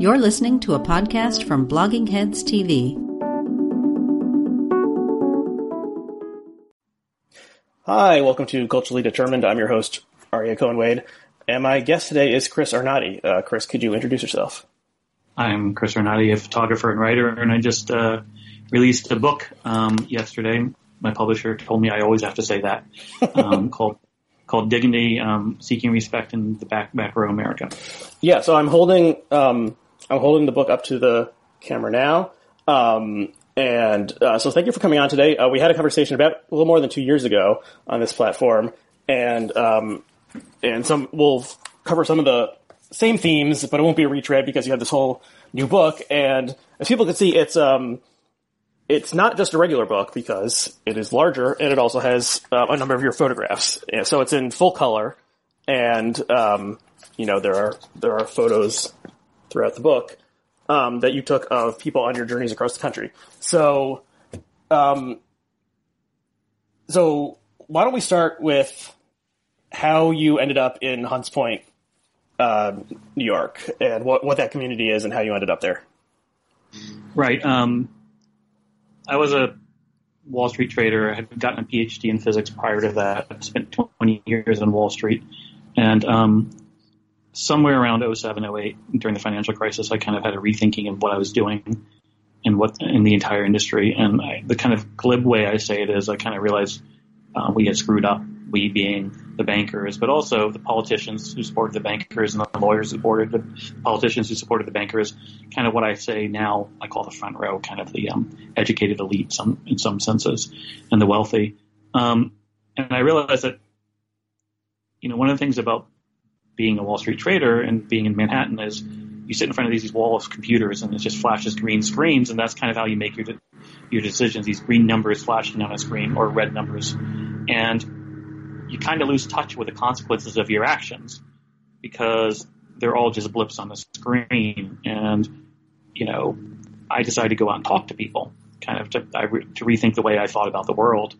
You're listening to a podcast from Blogging Heads TV. Hi, welcome to Culturally Determined. I'm your host, Aryeh Cohen Wade, and my guest today is Chris Arnade. Uh, Chris, could you introduce yourself? I'm Chris Arnade, a photographer and writer, and I just uh, released a book um, yesterday. My publisher told me I always have to say that, um, called called Dignity: um, Seeking Respect in the Back Back Row America. Yeah, so I'm holding um, I'm holding the book up to the camera now, um, and uh, so thank you for coming on today. Uh, we had a conversation about a little more than two years ago on this platform, and um, and some we'll cover some of the same themes, but it won't be a retread because you have this whole new book. And as people can see, it's um, it's not just a regular book because it is larger and it also has uh, a number of your photographs. And so it's in full color, and um, you know there are there are photos throughout the book um, that you took of people on your journeys across the country. So, um, so why don't we start with how you ended up in Hunts Point, uh, New York, and what what that community is, and how you ended up there. Right. Um, I was a Wall Street trader. I had gotten a PhD in physics prior to that. I spent 20 years on Wall Street, and um, somewhere around 07, 08, during the financial crisis, I kind of had a rethinking of what I was doing and what in the entire industry. And I, the kind of glib way I say it is, I kind of realized uh, we had screwed up. We being the bankers, but also the politicians who supported the bankers and the lawyers who supported the politicians who supported the bankers. Kind of what I say now, I call the front row, kind of the um, educated elite, some in some senses, and the wealthy. Um, and I realized that, you know, one of the things about being a Wall Street trader and being in Manhattan is you sit in front of these, walls of computers and it just flashes green screens and that's kind of how you make your your decisions. These green numbers flashing on a screen or red numbers, and you kind of lose touch with the consequences of your actions because they're all just blips on the screen. And you know, I decided to go out and talk to people, kind of to, re- to rethink the way I thought about the world.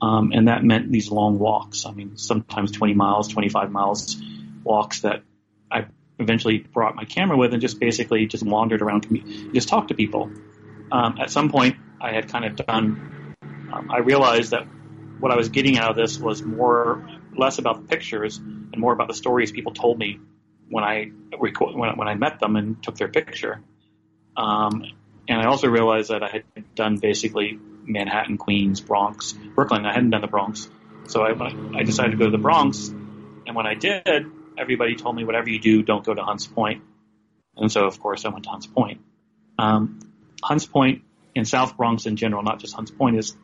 Um, and that meant these long walks. I mean, sometimes 20 miles, 25 miles walks that I eventually brought my camera with and just basically just wandered around, just talked to people. Um, at some point, I had kind of done. Um, I realized that what I was getting out of this was more, less about the pictures and more about the stories people told me when I when, when I met them and took their picture. Um, and I also realized that I had done basically Manhattan, Queens, Bronx, Brooklyn. I hadn't done the Bronx, so I, I decided to go to the Bronx. And when I did, everybody told me, whatever you do, don't go to Hunts Point. And so, of course, I went to Hunts Point. Um, Hunts Point in South Bronx in general, not just Hunts Point, is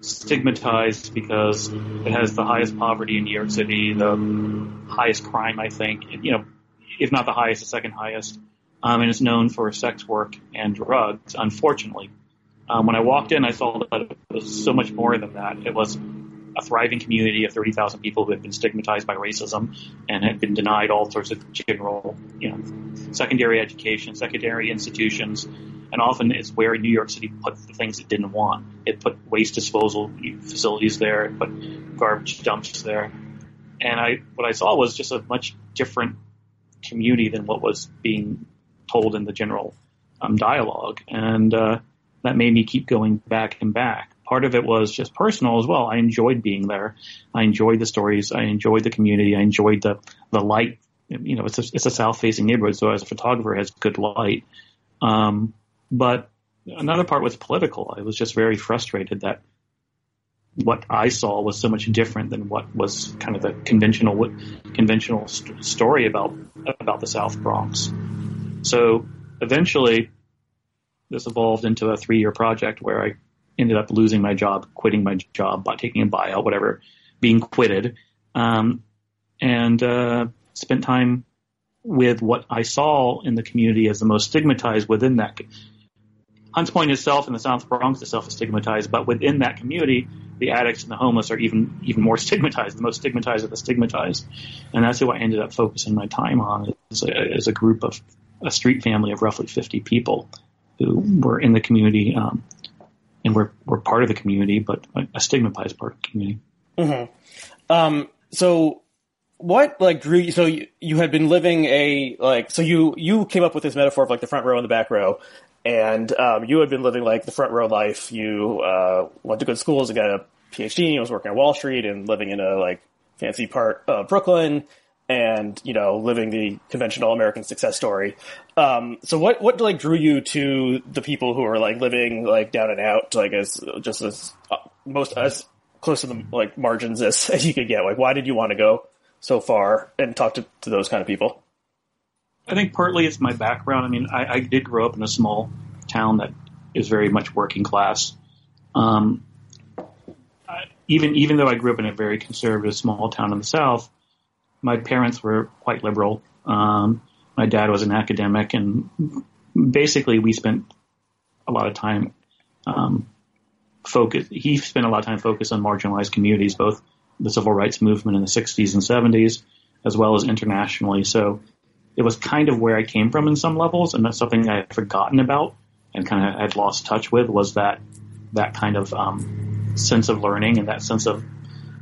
stigmatized because it has the highest poverty in New York City, the highest crime, I think, you know, if not the highest, the second highest. Um, and it's known for sex work and drugs, unfortunately. Um, when I walked in, I saw that it was so much more than that. It was a thriving community of 30,000 people who had been stigmatized by racism and had been denied all sorts of general, you know, secondary education, secondary institutions, and often it's where New York City put the things it didn't want. It put waste disposal facilities there, it put garbage dumps there, and I what I saw was just a much different community than what was being told in the general um, dialogue, and uh, that made me keep going back and back. Part of it was just personal as well. I enjoyed being there. I enjoyed the stories. I enjoyed the community. I enjoyed the the light. You know, it's a, it's a south facing neighborhood, so as a photographer, it has good light. Um, but another part was political. I was just very frustrated that what I saw was so much different than what was kind of the conventional conventional st- story about about the South Bronx. So eventually, this evolved into a three year project where I ended up losing my job, quitting my job, taking a buyout, whatever, being quitted, um, and uh, spent time with what I saw in the community as the most stigmatized within that Hunts Point itself and the South Bronx itself is stigmatized, but within that community, the addicts and the homeless are even even more stigmatized. The most stigmatized of the stigmatized, and that's who I ended up focusing my time on as a, as a group of a street family of roughly 50 people who were in the community um, and were were part of the community, but a stigmatized part of the community. Mm-hmm. Um, so what like drew you? So you, you had been living a like so you you came up with this metaphor of like the front row and the back row, and um, you had been living like the front row life. You uh, went to good schools and got a PhD. And you was working on Wall Street and living in a like fancy part of Brooklyn, and you know living the conventional American success story. Um, so what what like drew you to the people who are like living like down and out, like as just as uh, most as close to the like margins as, as you could get? Like why did you want to go so far and talk to, to those kind of people? I think partly it's my background. I mean, I, I did grow up in a small town that is very much working class. Um, I, even even though I grew up in a very conservative small town in the South, my parents were quite liberal. Um, my dad was an academic, and basically we spent a lot of time um, focus. He spent a lot of time focused on marginalized communities, both the civil rights movement in the 60s and 70s, as well as internationally. So it was kind of where I came from in some levels, and that's something I had forgotten about and kind of had lost touch with was that that kind of um, sense of learning and that sense of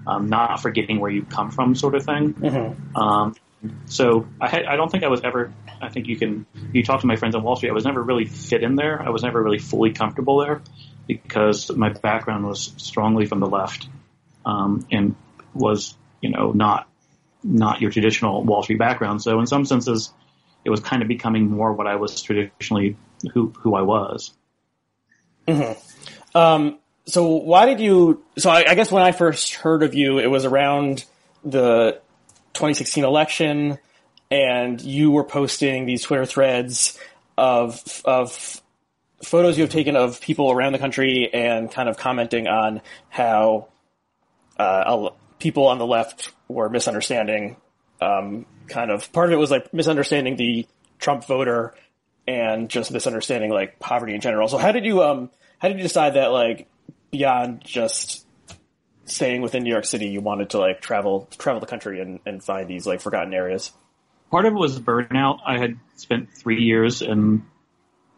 um, not forgetting where you come from, sort of thing. Mm-hmm. Um, so I, had, I don't think I was ever. I think you can. You talk to my friends on Wall Street. I was never really fit in there. I was never really fully comfortable there because my background was strongly from the left um, and was you know not not your traditional Wall Street background. So in some senses, it was kind of becoming more what I was traditionally who who I was. Mm-hmm. Um, so why did you? So I, I, guess when I first heard of you, it was around the 2016 election, and you were posting these Twitter threads of of photos you have taken of people around the country and kind of commenting on how uh, people on the left were misunderstanding. Um, kind of part of it was like misunderstanding the Trump voter and just misunderstanding like poverty in general. So how did you um how did you decide that like beyond just staying within New York City, you wanted to like travel travel the country and, and find these like forgotten areas? Part of it was burnout. I had spent three years in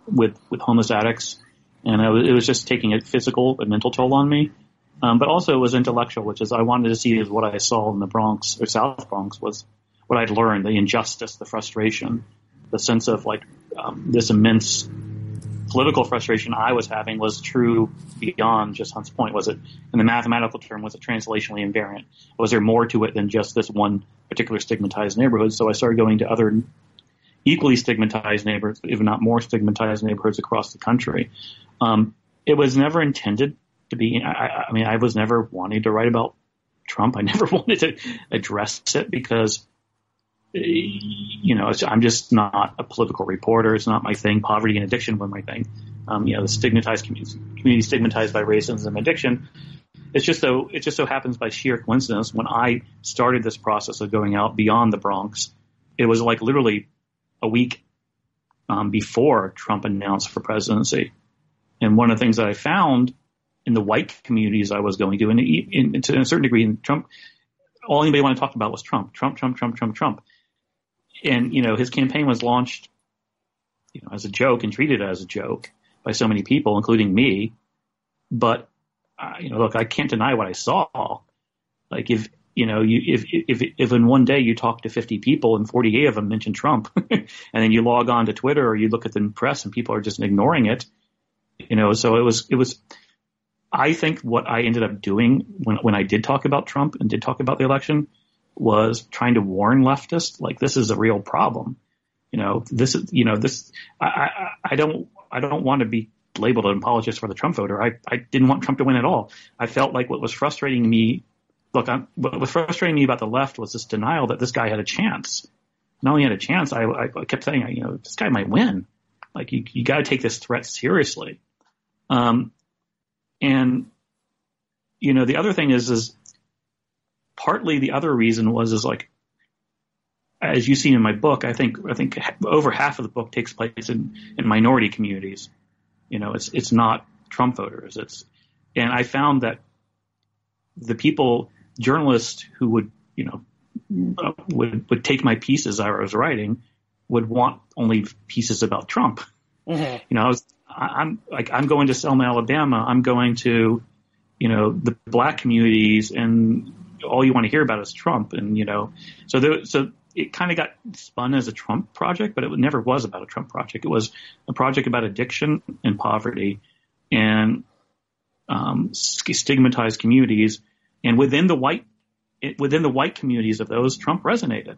with with homeless addicts, and was, it was just taking a physical and mental toll on me. Um, but also it was intellectual, which is I wanted to see is what I saw in the Bronx or South Bronx was what I'd learned, the injustice, the frustration, the sense of like um, this immense political frustration I was having was true beyond just Hunts Point. Was it, in the mathematical term, was it translationally invariant? Was there more to it than just this one particular stigmatized neighborhood? So I started going to other equally stigmatized neighborhoods, if not more stigmatized neighborhoods across the country. Um, it was never intended to be. I, I mean, I was never wanting to write about Trump. I never wanted to address it because you know, I'm just not a political reporter. It's not my thing. Poverty and addiction were my thing. Um, you know, the stigmatized community, community stigmatized by racism and addiction. It's just so it just so happens by sheer coincidence when I started this process of going out beyond the Bronx, it was like literally a week um, before Trump announced for presidency. And one of the things that I found in the white communities I was going to, and in, in, to a certain degree, in Trump, all anybody wanted to talk about was Trump, Trump, Trump, Trump, Trump, Trump. And you know, his campaign was launched, you know, as a joke and treated as a joke by so many people, including me. But uh, you know, look, I can't deny what I saw. Like if you know, you if if if in one day you talk to 50 people and 48 of them mention Trump, and then you log on to Twitter or you look at the press and people are just ignoring it, you know. So it was it was. I think what I ended up doing when when I did talk about Trump and did talk about the election was trying to warn leftists like this is a real problem. You know, this is you know this. I I, I don't I don't want to be labeled an apologist for the Trump voter. I I didn't want Trump to win at all. I felt like what was frustrating me look, I'm, what was frustrating me about the left was this denial that this guy had a chance. Not only had a chance, I, I kept saying, you know, this guy might win. Like you, you got to take this threat seriously. Um, and you know, the other thing is, is partly the other reason was, is like, as you see in my book, I think, I think over half of the book takes place in, in minority communities. You know, it's, it's not Trump voters. It's, and I found that the people journalists who would, you know, uh, would would take my pieces I was writing would want only pieces about Trump. Mm-hmm. You know, I was, I'm like I'm going to Selma, Alabama. I'm going to, you know, the black communities and all you want to hear about is Trump, and you know, so there, so it kind of got spun as a Trump project, but it never was about a Trump project. It was a project about addiction and poverty, and um, stigmatized communities, and within the white within the white communities of those, Trump resonated.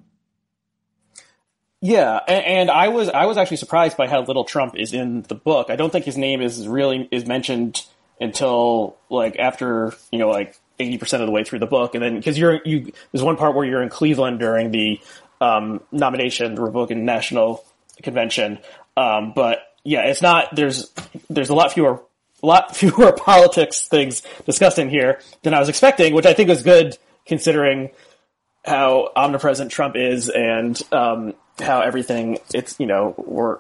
Yeah, and, and, I was I was actually surprised by how little Trump is in the book. I don't think his name is really is mentioned until like after you know like eighty percent of the way through the book, and then because you're you there's one part where you're in Cleveland during the um, nomination, the Republican National Convention, um, but yeah, it's not there's there's a lot fewer a lot fewer politics things discussed in here than I was expecting, which I think was good considering how omnipresent Trump is and um, how everything it's you know we're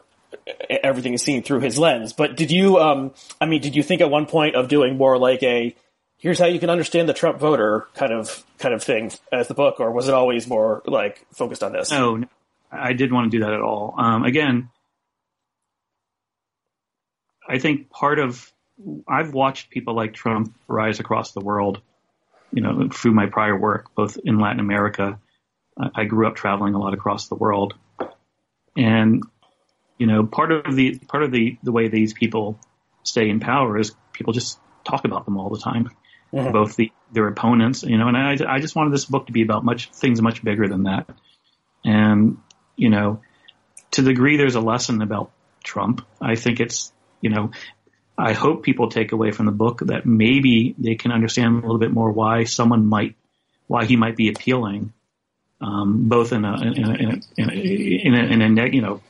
everything is seen through his lens. But did you um I mean did you think at one point of doing more like a here's how you can understand the Trump voter kind of kind of thing as the book or was it always more like focused on this? No, I didn't want to do that at all. Um, again, I think part of I've watched people like Trump rise across the world, you know, through my prior work, both in Latin America. I grew up traveling a lot across the world, and you know, part of the part of the the way these people stay in power is people just talk about them all the time, mm-hmm. both the their opponents, you know. And I I just wanted this book to be about much things much bigger than that, and you know, to the degree there's a lesson about Trump, I think it's you know, I hope people take away from the book that maybe they can understand a little bit more why someone might, why he might be appealing, um, both in a in a in a, in a, in a, you know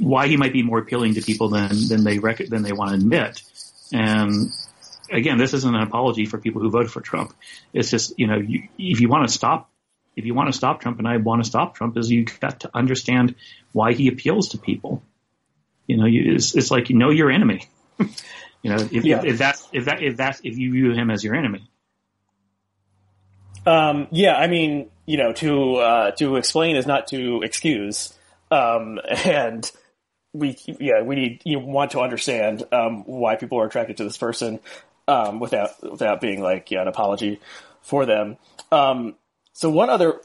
why he might be more appealing to people than than they rec- than they want to admit. And again, this isn't an apology for people who voted for Trump. It's just you know, you, if you want to stop, if you want to stop Trump, and I want to stop Trump, is you got to understand why he appeals to people. You know, you, it's, it's like you know your enemy. you know, if, yeah. if, if that's if that if that's if you view him as your enemy. Um, yeah, I mean, you know, to uh, to explain is not to excuse. Um, and we, yeah, we need, you want to understand, um, why people are attracted to this person, um, without, without being like, yeah, an apology for them. Um, so one other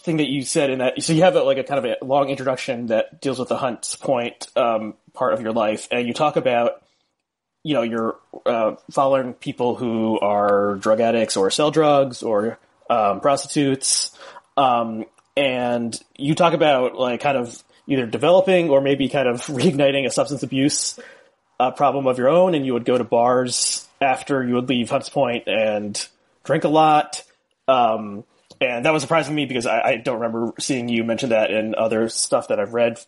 thing that you said in that, so you have a, like a kind of a long introduction that deals with the Hunts Point, um, part of your life, and you talk about, you know, you're, uh, following people who are drug addicts or sell drugs or, um, prostitutes, um, and you talk about like kind of either developing or maybe kind of reigniting a substance abuse uh, problem of your own, and you would go to bars after you would leave Hunts Point and drink a lot. Um, and that was surprising to me because I, I, don't remember seeing you mention that in other stuff that I've read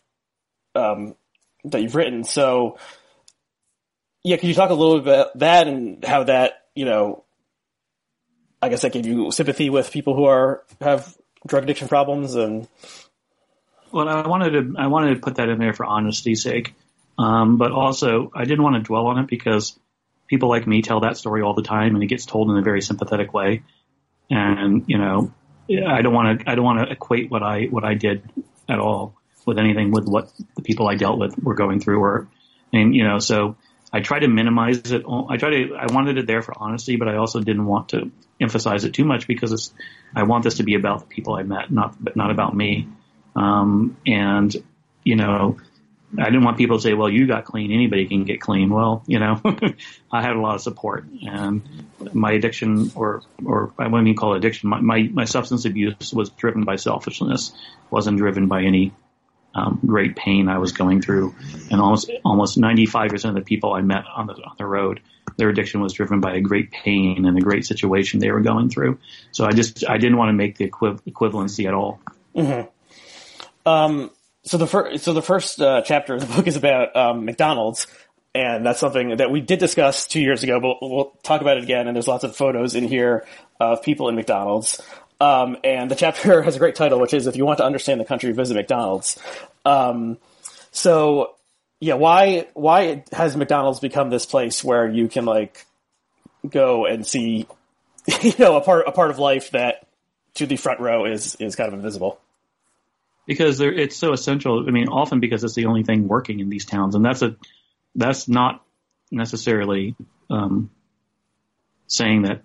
um, that you've written. So, yeah, could you talk a little bit about that and how that, you know, I guess that gave you sympathy with people who are have drug addiction problems and well, I wanted to I wanted to put that in there for honesty's sake, um, but also I didn't want to dwell on it because people like me tell that story all the time, and it gets told in a very sympathetic way. And you know, I don't want to I don't want to equate what I what I did at all with anything with what the people I dealt with were going through, or and you know, so I try to minimize it. I try to I wanted it there for honesty, but I also didn't want to emphasize it too much because it's I want this to be about the people I met, not not about me. Um, and, you know, I didn't want people to say, well, you got clean. Anybody can get clean. Well, you know, I had a lot of support and my addiction or, or I wouldn't even call it addiction. My, my, my substance abuse was driven by selfishness, wasn't driven by any um, great pain I was going through. And almost, almost 95% of the people I met on the, on the road, their addiction was driven by a great pain and a great situation they were going through. So I just, I didn't want to make the equiv- equivalency at all. Mm-hmm. Um, so the first, so the first uh, chapter of the book is about um, McDonald's, and that's something that we did discuss two years ago, but we'll talk about it again. And there's lots of photos in here of people in McDonald's. Um, and the chapter has a great title, which is "If you want to understand the country, visit McDonald's." Um, so, yeah, why why has McDonald's become this place where you can like go and see, you know, a part a part of life that to the front row is is kind of invisible? Because it's so essential. I mean, often because it's the only thing working in these towns, and that's a that's not necessarily um, saying that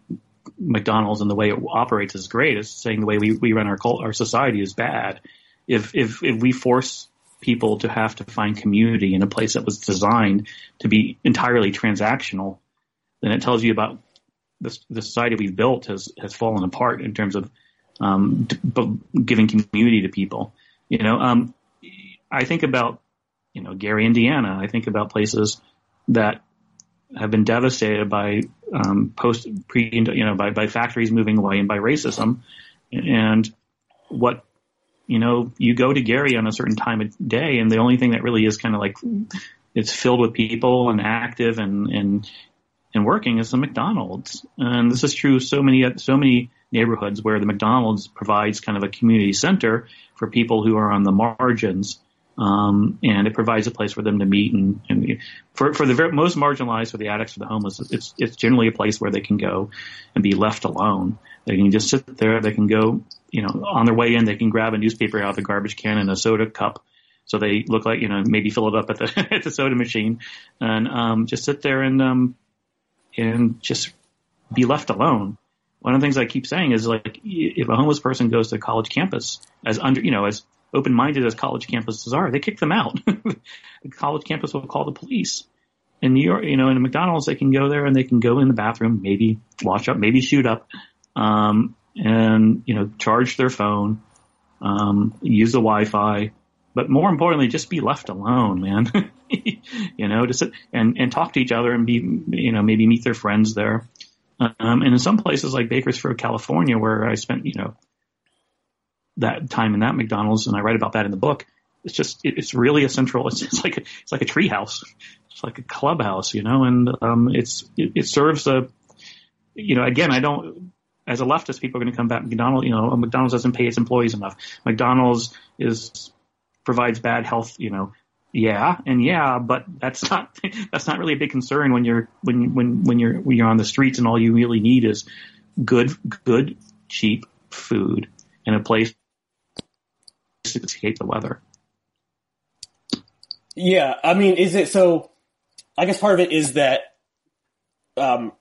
McDonald's and the way it operates is great. It's saying the way we, we run our cult, our society is bad. If, if, if we force people to have to find community in a place that was designed to be entirely transactional, then it tells you about the, society we've built has, has fallen apart in terms of, um, giving community to people. You know, um, I think about, you know, Gary, Indiana. I think about places that have been devastated by um, post pre you know by by factories moving away and by racism and what you know you go to Gary on a certain time of day and the only thing that really is kind of like it's filled with people and active and and and working is the McDonald's and this is true so many so many neighborhoods where the McDonald's provides kind of a community center for people who are on the margins um, and it provides a place for them to meet and, and for, for the very, most marginalized, for the addicts, for the homeless, it's, it's generally a place where they can go and be left alone. They can just sit there. They can go, you know, on their way in, they can grab a newspaper out of the garbage can and a soda cup. So they look like, you know, maybe fill it up at the, at the soda machine and, um, just sit there and, um, and just be left alone. One of the things I keep saying is like, if a homeless person goes to a college campus as under, you know, as open-minded as college campuses are, they kick them out. the college campus will call the police. In New York, you know, in McDonald's, they can go there and they can go in the bathroom, maybe wash up, maybe shoot up, um, and you know, charge their phone, um, use the Wi-Fi, but more importantly, just be left alone, man. you know, to sit and and talk to each other and be, you know, maybe meet their friends there. Um, and in some places like Bakersfield, California, where I spent, you know, that time in that McDonald's, and I write about that in the book. It's just it, it's really a central. It's, it's like a, it's like a treehouse. It's like a clubhouse, you know, and um, it's it, it serves a you know again I don't as a leftist people are going to come back McDonald's you know McDonald's doesn't pay its employees enough. McDonald's is provides bad health you know yeah and yeah but that's not that's not really a big concern when you're when when when you're when you're on the streets and all you really need is good good cheap food in a place to escape the weather. Yeah, I mean, is it so? I guess part of it is that um,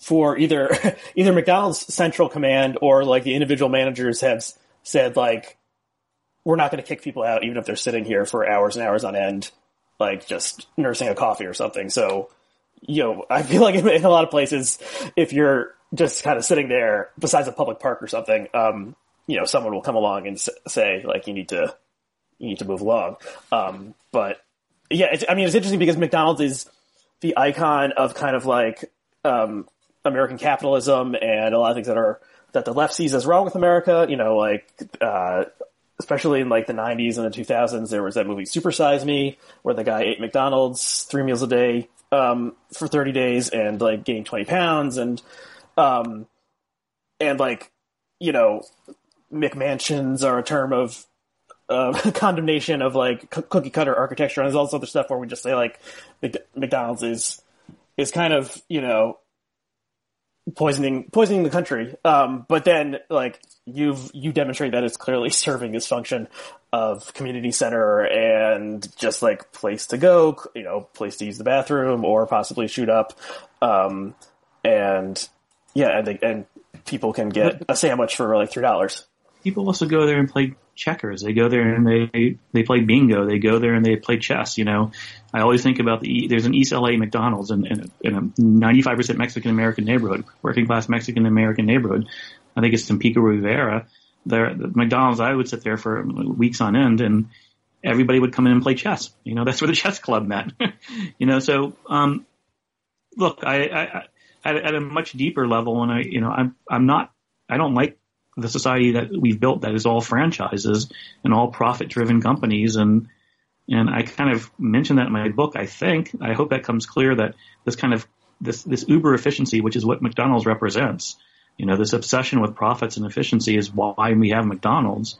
for either either McDonald's central command or like the individual managers have said like we're not going to kick people out even if they're sitting here for hours and hours on end, like just nursing a coffee or something. So, you know, I feel like in, a lot of places, if you're just kind of sitting there besides a public park or something, um, you know, someone will come along and say like, you need to, you need to move along. Um, but yeah, I mean, it's interesting because McDonald's is the icon of kind of like, um, American capitalism and a lot of things that are, that the left sees as wrong with America, you know, like, uh, especially in like the 90s and the 2000s, there was that movie Super Size Me, where the guy ate McDonald's three meals a day, um, for 30 days and like gained 20 pounds and, um, and like, you know, McMansions are a term of uh, condemnation of like cookie cutter architecture. And there's all this other stuff where we just say like McDonald's is is kind of you know poisoning poisoning the country. Um, but then like you've you demonstrate that it's clearly serving this function of community center and just like place to go, you know, place to use the bathroom or possibly shoot up. Um, and yeah, and, they, and people can get a sandwich for like three dollars people also go there and play checkers. They go there and they they play bingo. They go there and they play chess. You know, I always think about the there's an East LA McDonald's in, in, a, in a 95% Mexican American neighborhood, working class Mexican American neighborhood. I think it's in Pico Rivera. There, the McDonald's. I would sit there for weeks on end, and everybody would come in and play chess. You know, that's where the chess club met. you know, so um, look, I, I, I at, at a much deeper level, and I, you know, I'm I'm not I don't like the society that we've built that is all franchises and all profit driven companies and and I kind of mentioned that in my book. I think I hope that comes clear that this kind of this this uber efficiency, which is what McDonald's represents, you know, this obsession with profits and efficiency is why we have McDonald's.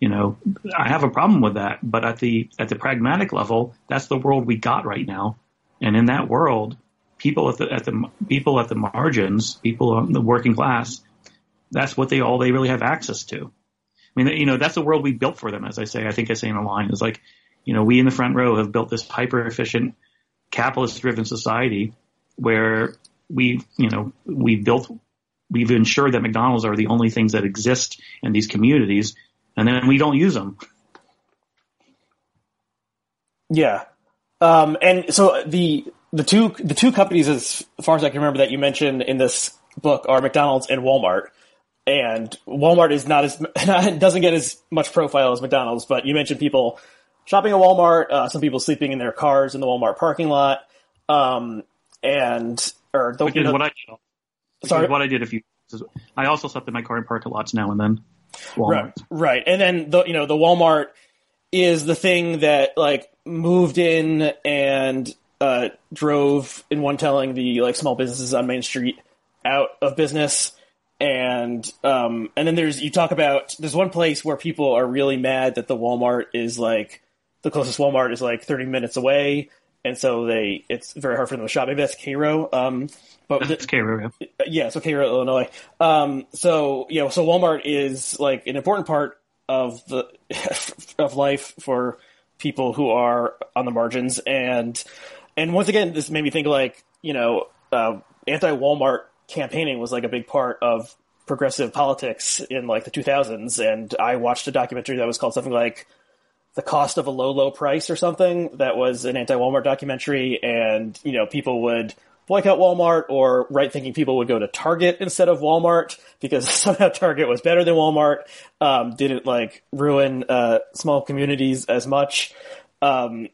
You know, I have a problem with that, but at the at the pragmatic level, that's the world we got right now, and in that world, people at the at the people at the margins, people on the working class, that's what they all they really have access to. I mean, you know, that's the world we built for them. As I say, I think I say in a line is like, you know, we in the front row have built this hyper efficient, capitalist driven society where we, you know, we built we've ensured that McDonald's are the only things that exist in these communities, and then we don't use them. Yeah, um, and so the the two the two companies, as far as I can remember, that you mentioned in this book are McDonald's and Walmart. And Walmart is not as doesn't get as much profile as McDonald's, but you mentioned people shopping at Walmart, uh, some people sleeping in their cars in the Walmart parking lot, um, and or the, Which is you know- what I did. Sorry? what I did a few. I also slept in my car in parking lots now and then. Walmart. Right, right. And then the you know the Walmart is the thing that like moved in and uh, drove in one telling the like small businesses on Main Street out of business. And um, and then there's you talk about there's one place where people are really mad that the Walmart is like the closest Walmart is like 30 minutes away, and so they it's very hard for them to shop. Maybe that's Cairo. Um, but That's Cairo. yeah. yeah, so Cairo, Illinois. Um, so you know, so Walmart is like an important part of the of life for people who are on the margins, and and once again, this made me think like you know, uh, anti-Walmart campaigning was like a big part of progressive politics in like the 2000s, and I watched a documentary that was called something like the cost of a low, low price or something. That was an anti-Walmart documentary, and you know, people would boycott Walmart, or right-thinking people would go to Target instead of Walmart because somehow Target was better than Walmart. Um, didn't like ruin uh, small communities as much. Um,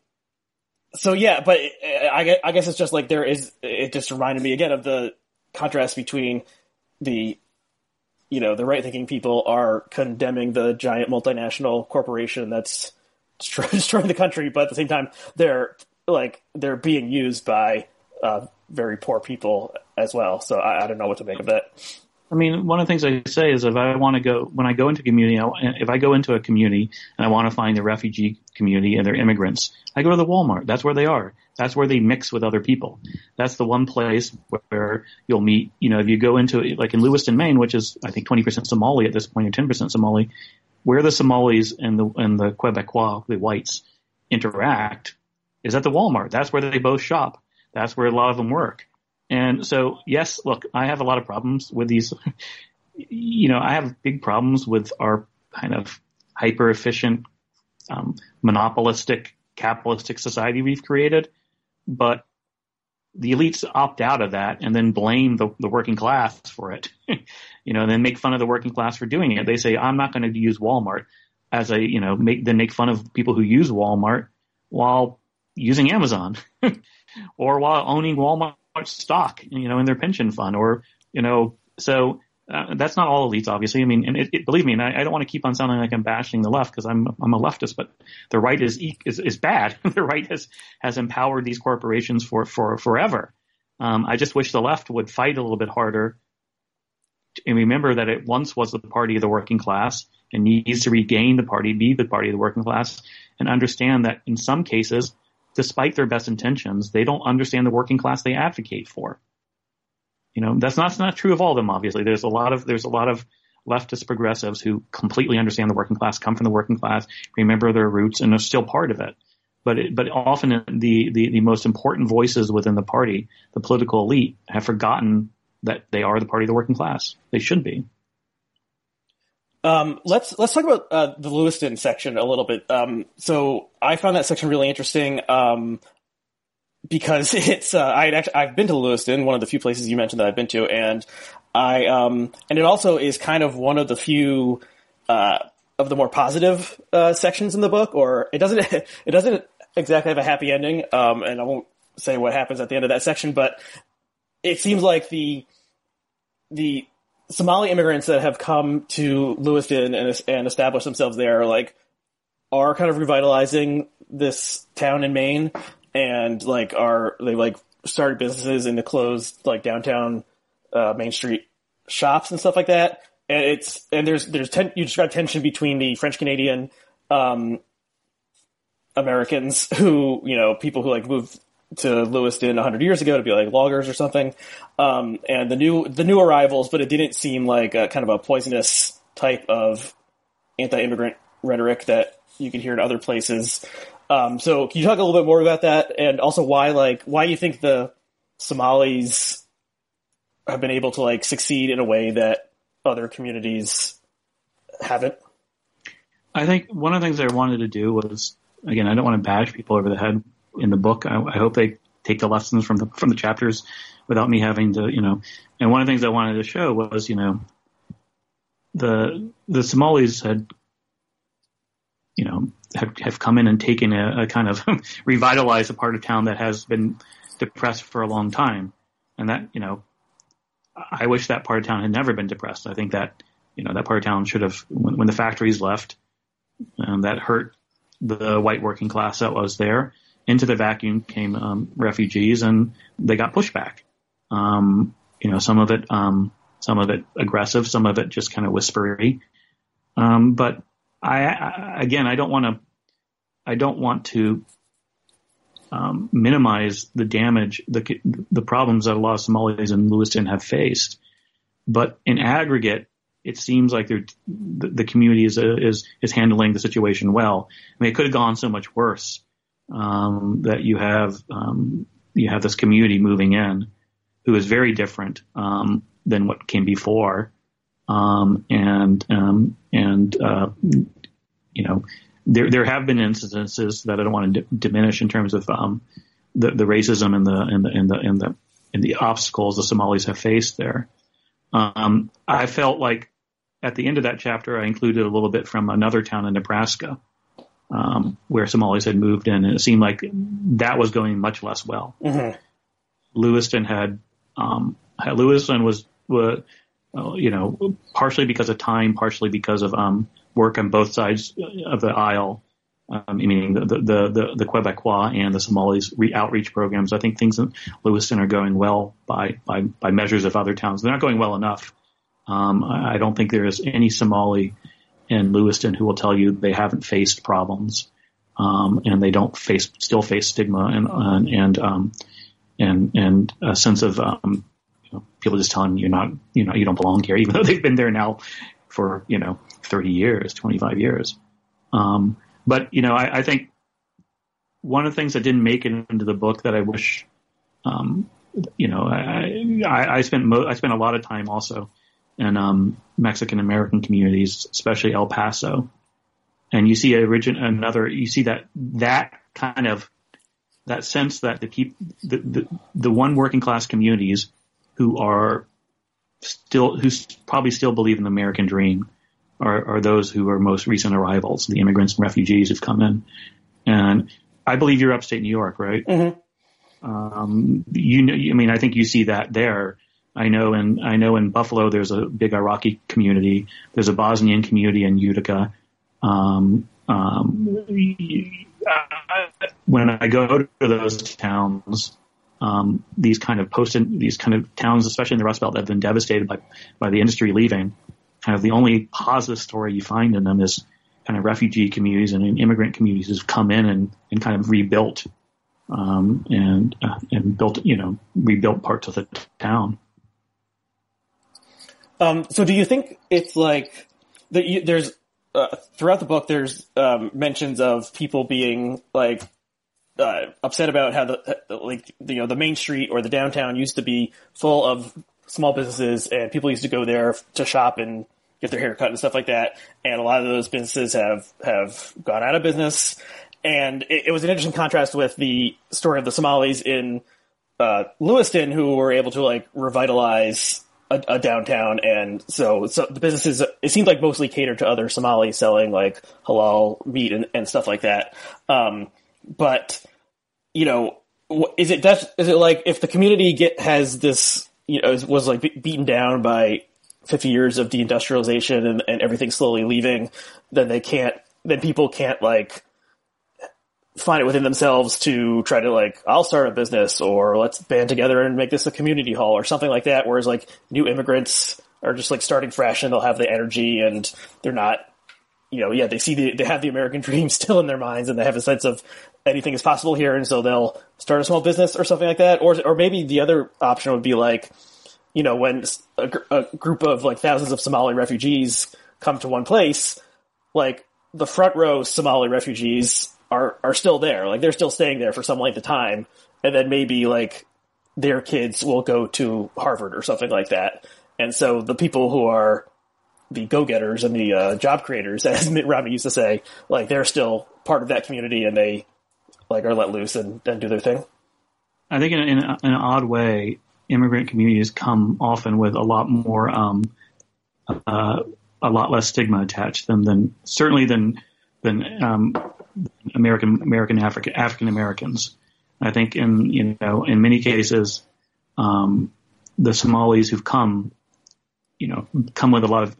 so yeah, but uh, I, I guess it's just like there is. It just reminded me again of the contrast between the you know, the right thinking people are condemning the giant multinational corporation that's destroy- destroying the country, but at the same time, they're like, they're being used by uh, very poor people as well. So I, I don't know what to make of that. I mean, one of the things I say is if I want to go, when I go into community, if I go into a community and I want to find the refugee community and their immigrants, I go to the Walmart. That's where they are. That's where they mix with other people. That's the one place where you'll meet, you know, if you go into, like in Lewiston, Maine, which is, I think, 20% Somali at this point, or 10% Somali, where the Somalis and the, and the Quebecois, the whites, interact is at the Walmart. That's where they both shop. That's where a lot of them work. And so, yes, look, I have a lot of problems with these. You know, I have big problems with our kind of hyper efficient, um, monopolistic, capitalistic society we've created. But the elites opt out of that and then blame the, the working class for it. you know, and then make fun of the working class for doing it. They say, I'm not going to use Walmart as a, you know, make, then make fun of people who use Walmart while using Amazon or while owning Walmart stock, you know, in their pension fund or, you know, so uh, that's not all elites, obviously. I mean, and it, it, believe me, and I, I don't want to keep on sounding like I'm bashing the left because I'm I'm a leftist, but the right is is, is bad. the right has has empowered these corporations for for forever. Um, I just wish the left would fight a little bit harder and remember that it once was the party of the working class and needs to regain the party, be the party of the working class, and understand that in some cases, despite their best intentions, they don't understand the working class they advocate for. You know, that's not, that's not true of all of them, obviously. There's a lot of, there's a lot of leftist progressives who completely understand the working class, come from the working class, remember their roots, and are still part of it. But it, but often the, the, the most important voices within the party, the political elite, have forgotten that they are the party of the working class. They should be. Um, let's let's talk about uh, the Lewiston section a little bit. Um, so I found that section really interesting um, because it's uh, I I've been to Lewiston, one of the few places you mentioned that I've been to, and I um, and it also is kind of one of the few uh, of the more positive uh, sections in the book, or it doesn't it doesn't exactly have a happy ending, um, and I won't say what happens at the end of that section, but it seems like the the Somali immigrants that have come to Lewiston and, and established themselves there, like, are kind of revitalizing this town in Maine, and like are they like started businesses in the closed like downtown uh, Main Street shops and stuff like that. And it's and there's there's ten, you describe tension between the French Canadian um, Americans who you know people who like moved to Lewiston 100 years ago to be like loggers or something, um, and the new the new arrivals, but it didn't seem like a kind of a poisonous type of anti-immigrant rhetoric that you could hear in other places. Um, so can you talk a little bit more about that, and also why like why you think the Somalis have been able to like succeed in a way that other communities haven't? I think one of the things I wanted to do was, again, I don't want to bash people over the head in the book. I, I hope they take the lessons from the from the chapters without me having to, you know. And one of the things I wanted to show was, you know, the the Somalis had, you know, have have come in and taken a, a kind of revitalized a part of town that has been depressed for a long time, and that you know, I wish that part of town had never been depressed. I think that you know that part of town should have when, when the factories left, um, that hurt the white working class that was there. Into the vacuum came um, refugees, and they got pushback. Um, you know, some of it, um, some of it aggressive, some of it just kind of whispery. Um, but I, I, again, I don't want to, I don't want to um, minimize the damage, the the problems that a lot of Somalis in Lewiston have faced. But in aggregate, it seems like the, the community is, is is handling the situation well. I mean, it could have gone so much worse um, that you have um, you have this community moving in who is very different um, than what came before, um, and um, and uh, you know there there have been instances that I don't want to d- diminish in terms of um, the the racism and the and the and the and the and the obstacles the Somalis have faced there. Um, I felt like at the end of that chapter, I included a little bit from another town in Nebraska um, where Somalis had moved in, and it seemed like that was going much less well. Mm-hmm. Lewiston had, um, Lewiston was, was uh, you know, partially because of time, partially because of um, work on both sides of the aisle, um, meaning the, the, the, the Quebecois and the Somalis re- outreach programs. I think things in Lewiston are going well by, by, by measures of other towns. They're not going well enough. Um, I don't think there is any Somali in Lewiston who will tell you they haven't faced problems, um, and they don't face still face stigma and and and um, and, and a sense of um, you know, people just telling you not you know you don't belong here, even though they've been there now for you know 30 years, 25 years. Um, but you know, I, I think one of the things that didn't make it into the book that I wish, um, you know, I, I, I spent mo- I spent a lot of time also in um, Mexican American communities, especially El Paso, and you see a origin another you see that that kind of that sense that the keep the, the the one working class communities who are still who probably still believe in the American dream are, are those who are most recent arrivals, the immigrants and refugees who've come in. And I believe you're upstate New York, right? Mm-hmm. Um, you know, I mean, I think you see that there. I know in I know in Buffalo there's a big Iraqi community. There's a Bosnian community in Utica. Um, um, when I go to those towns, um, these kind of post these kind of towns, especially in the Rust Belt, that have been devastated by by the industry leaving. Kind of the only positive story you find in them is kind of refugee communities and immigrant communities have come in and, and kind of rebuilt um, and uh, and built you know rebuilt parts of the town. Um, so do you think it's like that? There's uh, throughout the book, there's um, mentions of people being like uh, upset about how the like you know the main street or the downtown used to be full of small businesses and people used to go there to shop and get their hair cut and stuff like that. And a lot of those businesses have have gone out of business. And it, it was an interesting contrast with the story of the Somalis in uh, Lewiston, who were able to like revitalize a, a, downtown, and so so the businesses it seemed like mostly catered to other Somalis selling like halal meat and, and stuff like that. Um, but you know, is it def- is it like if the community get has this you know was like beaten down by 50 years of deindustrialization and, and everything slowly leaving, then they can't then people can't like find it within themselves to try to like, I'll start a business or let's band together and make this a community hall or something like that. Whereas like new immigrants are just like starting fresh and they'll have the energy and they're not, you know, yeah, they see the, they have the American dream still in their minds and they have a sense of anything is possible here. And so they'll start a small business or something like that. Or, or maybe the other option would be like, you know, when a, a group of like thousands of Somali refugees come to one place, like the front row Somali refugees are are still there. Like they're still staying there for some length of time, and then maybe like their kids will go to Harvard or something like that. And so the people who are the go-getters and the uh, job creators, as Mitt Romney used to say, like they're still part of that community and they like are let loose and, and do their thing. I think in, in, in, an odd way, immigrant communities come often with a lot more, um, uh, a lot less stigma attached than, than certainly than than um, American American African African Americans. I think in you know in many cases, um, the Somalis who've come, you know, come with a lot of.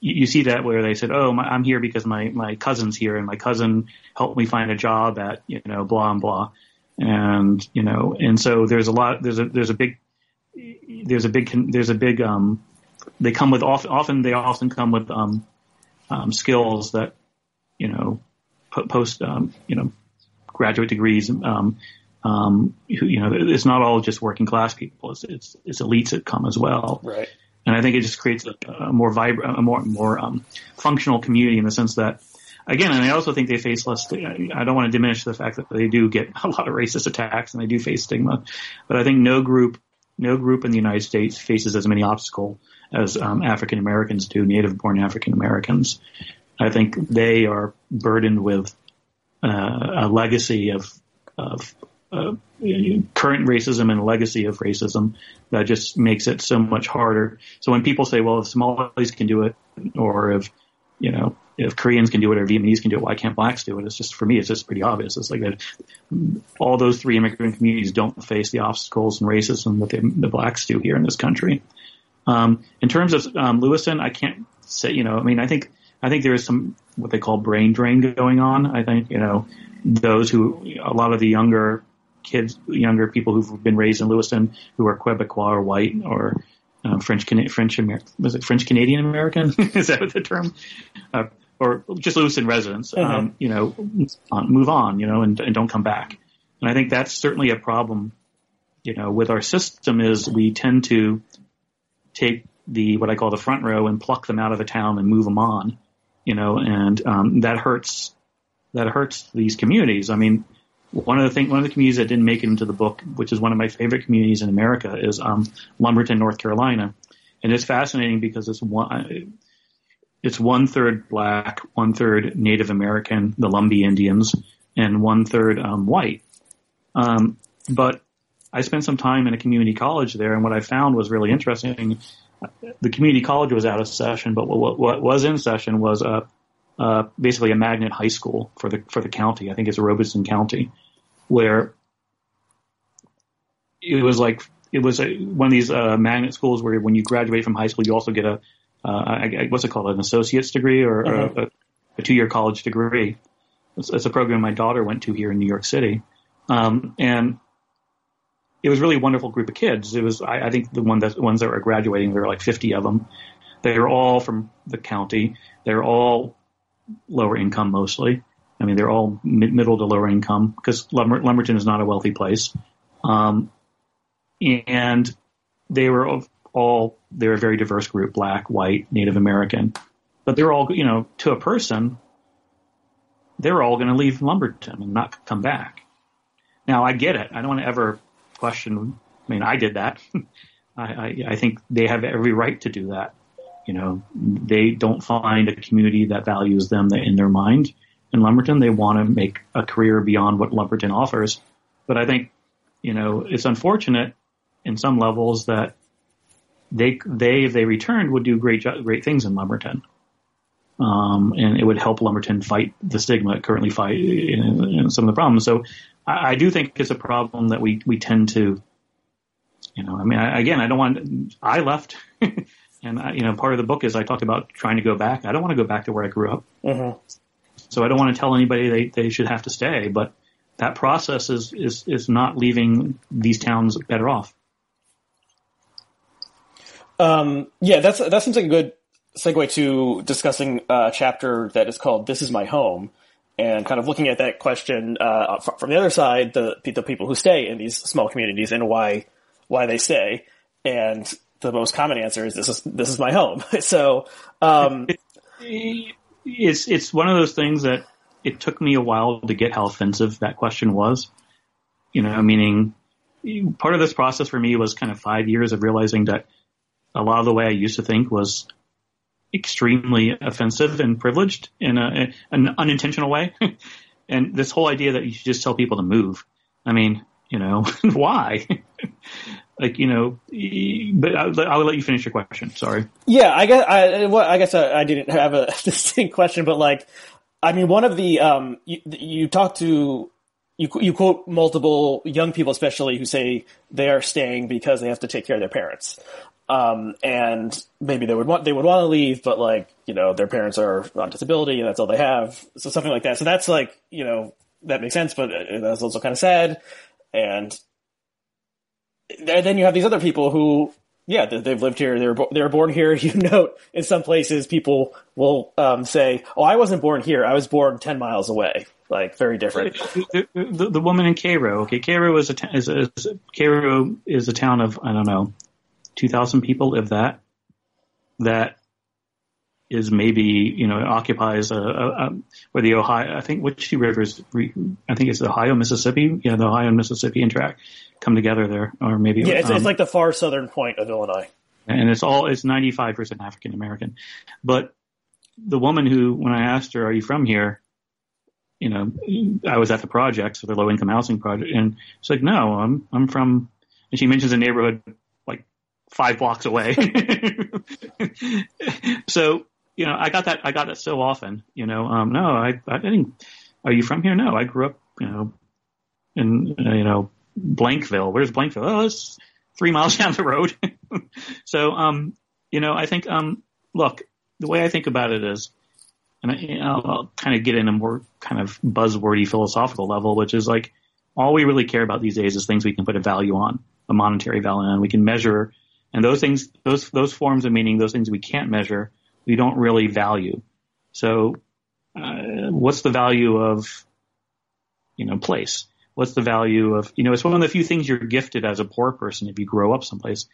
You, you see that where they said, "Oh, my, I'm here because my my cousin's here, and my cousin helped me find a job at you know blah and blah," and you know, and so there's a lot. There's a there's a big there's a big there's a big um they come with often often they often come with um, um skills that you know post um you know graduate degrees um um, you know, it's not all just working class people. It's, it's, it's elites that come as well. Right. And I think it just creates a, a more vibrant, a more, more, um, functional community in the sense that, again, and I also think they face less, I don't want to diminish the fact that they do get a lot of racist attacks and they do face stigma, but I think no group, no group in the United States faces as many obstacles as um, African Americans do, native born African Americans. I think they are burdened with uh, a legacy of, of uh, current racism and a legacy of racism that just makes it so much harder. So when people say, well, if Somalis can do it, or if, you know, if Koreans can do it or Vietnamese can do it, why can't blacks do it? It's just, for me, it's just pretty obvious. It's like that all those three immigrant communities don't face the obstacles and racism that they, the blacks do here in this country. Um, in terms of um, Lewiston, I can't say, you know, I mean, I think, I think there is some, what they call brain drain going on. I think, you know, those who, a lot of the younger kids, younger people who've been raised in Lewiston who are Quebecois or white or uh, French French was it French Canadian American? Is that the term? Uh, or just Lewiston residents, mm-hmm. um, you know, move on, you know, and, and don't come back. And I think that's certainly a problem, you know, with our system is we tend to take the what I call the front row and pluck them out of the town and move them on, you know, and um, that hurts that hurts these communities. I mean, one of the things, one of the communities that didn't make it into the book, which is one of my favorite communities in America, is um, Lumberton, North Carolina, and it's fascinating because it's one, it's one third black, one third Native American, the Lumbee Indians, and one third um, white. Um, but I spent some time in a community college there, and what I found was really interesting. The community college was out of session, but what, what was in session was a uh, basically a magnet high school for the for the county. I think it's Robeson County, where it was like it was a, one of these uh, magnet schools where when you graduate from high school, you also get a uh, what's it called, an associate's degree or, uh-huh. a, a, two year college degree. It's, it's, a program my daughter went to here in New York City, um, and it was really a wonderful group of kids. It was I, I think the one that ones that were graduating, there were like 50 of them. They were all from the county. They're all lower income mostly. I mean, they're all mid- middle to lower income because Lumber- Lumberton is not a wealthy place. Um, and they were all, they're a very diverse group, black, white, Native American, but they're all, you know, to a person, they're all going to leave Lumberton and not come back. Now I get it. I don't want to ever question. I mean, I did that. I, I, I think they have every right to do that. You know, they don't find a community that values them in their mind. In Lumberton, they want to make a career beyond what Lumberton offers. But I think, you know, it's unfortunate in some levels that they, they, if they returned, would do great, great things in Lumberton. Um, and it would help Lumberton fight the stigma it currently fight in, in some of the problems. So I, I, do think it's a problem that we, we tend to, you know, I mean, I, again, I don't want, I left And I, you know, part of the book is I talked about trying to go back. I don't want to go back to where I grew up. Mm-hmm. So I don't want to tell anybody they, they should have to stay. But that process is, is, is not leaving these towns better off. Um, yeah, that's, that seems like a good segue to discussing a chapter that is called This is My Home. And kind of looking at that question, uh, from the other side, the, the people who stay in these small communities and why, why they stay. And the most common answer is this is this is my home. so um, it's it's one of those things that it took me a while to get how offensive that question was. You know, meaning part of this process for me was kind of five years of realizing that a lot of the way I used to think was extremely offensive and privileged in a, an unintentional way. and this whole idea that you should just tell people to move. I mean, you know, why? like, you know, but I, will let you finish your question. Sorry. Yeah, I guess I, well, I guess I, I didn't have a distinct question, but like, I mean, one of the um, you, you talk to you you quote multiple young people, especially who say they are staying because they have to take care of their parents. Um, and maybe they would want they would want to leave, but like you know their parents are on disability and that's all they have, so something like that. So that's like you know that makes sense, but that's also kind of sad. And then you have these other people who, yeah, they've lived here, they were they were born here. You note in some places people will um, say, "Oh, I wasn't born here. I was born ten miles away." Like very different. The, the, the woman in Cairo. Okay, Cairo is a is, a, is Cairo is a town of I don't know 2,000 people, if that, that is maybe, you know, occupies a, a, a, where the Ohio, I think which two rivers, I think it's the Ohio, Mississippi, yeah, the Ohio and Mississippi interact, come together there, or maybe. Yeah, it's, um, it's like the far southern point of Illinois. And it's all, it's 95% African American. But the woman who, when I asked her, are you from here? You know, I was at the project, so the low income housing project, and she's like, no, I'm, I'm from, and she mentions a neighborhood five blocks away. so, you know, I got that, I got that so often, you know, um, no, I, I didn't, are you from here? No, I grew up, you know, in, uh, you know, Blankville. Where's Blankville? Oh, it's three miles down the road. so, um, you know, I think, um, look, the way I think about it is, and I, you know, I'll kind of get in a more kind of buzzwordy philosophical level, which is like, all we really care about these days is things we can put a value on, a monetary value on. We can measure and those things, those, those forms of meaning, those things we can't measure, we don't really value. So, uh, what's the value of, you know, place? What's the value of, you know, it's one of the few things you're gifted as a poor person if you grow up someplace.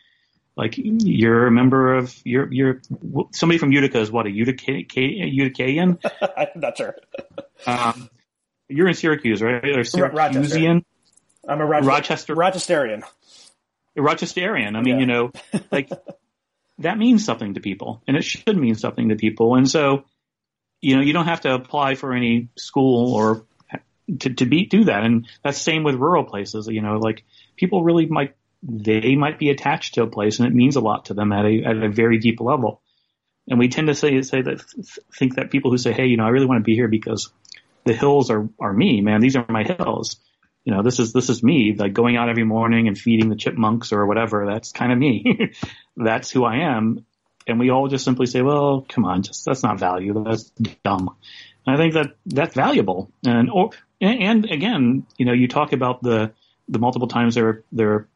Like you're a member of, you're, you're, somebody from Utica is what, a Utica, Uticayan? I'm not sure. um, you're in Syracuse, right? Or Syracusean? I'm a Rochester. Rochester. Rochesterian. Rochesterian. I mean, yeah. you know, like that means something to people and it should mean something to people. And so, you know, you don't have to apply for any school or to, to be, do that. And that's same with rural places, you know, like people really might, they might be attached to a place and it means a lot to them at a, at a very deep level. And we tend to say, say that, think that people who say, Hey, you know, I really want to be here because the hills are, are me, man. These are my hills you know, this is, this is me, like going out every morning and feeding the chipmunks or whatever. That's kind of me. that's who I am. And we all just simply say, well, come on, just, that's not value. That's dumb. And I think that that's valuable. And, or, and again, you know, you talk about the, the multiple times there, there are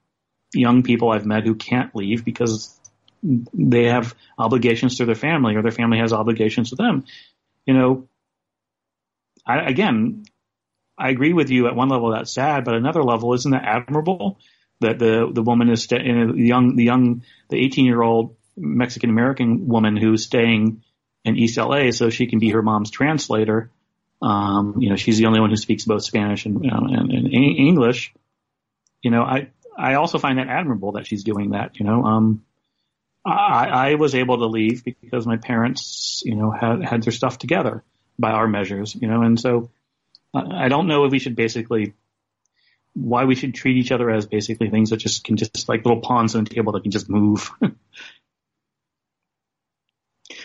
young people I've met who can't leave because they have obligations to their family or their family has obligations to them. You know, I, again, I agree with you at one level that's sad, but another level isn't that admirable that the the woman is sta- the young the young the 18 year old Mexican American woman who's staying in East LA so she can be her mom's translator. Um, you know, she's the only one who speaks both Spanish and, you know, and, and English. You know, I I also find that admirable that she's doing that. You know, um, I, I was able to leave because my parents, you know, had had their stuff together by our measures. You know, and so I don't know if we should basically why we should treat each other as basically things that just can just like little pawns on the table that can just move.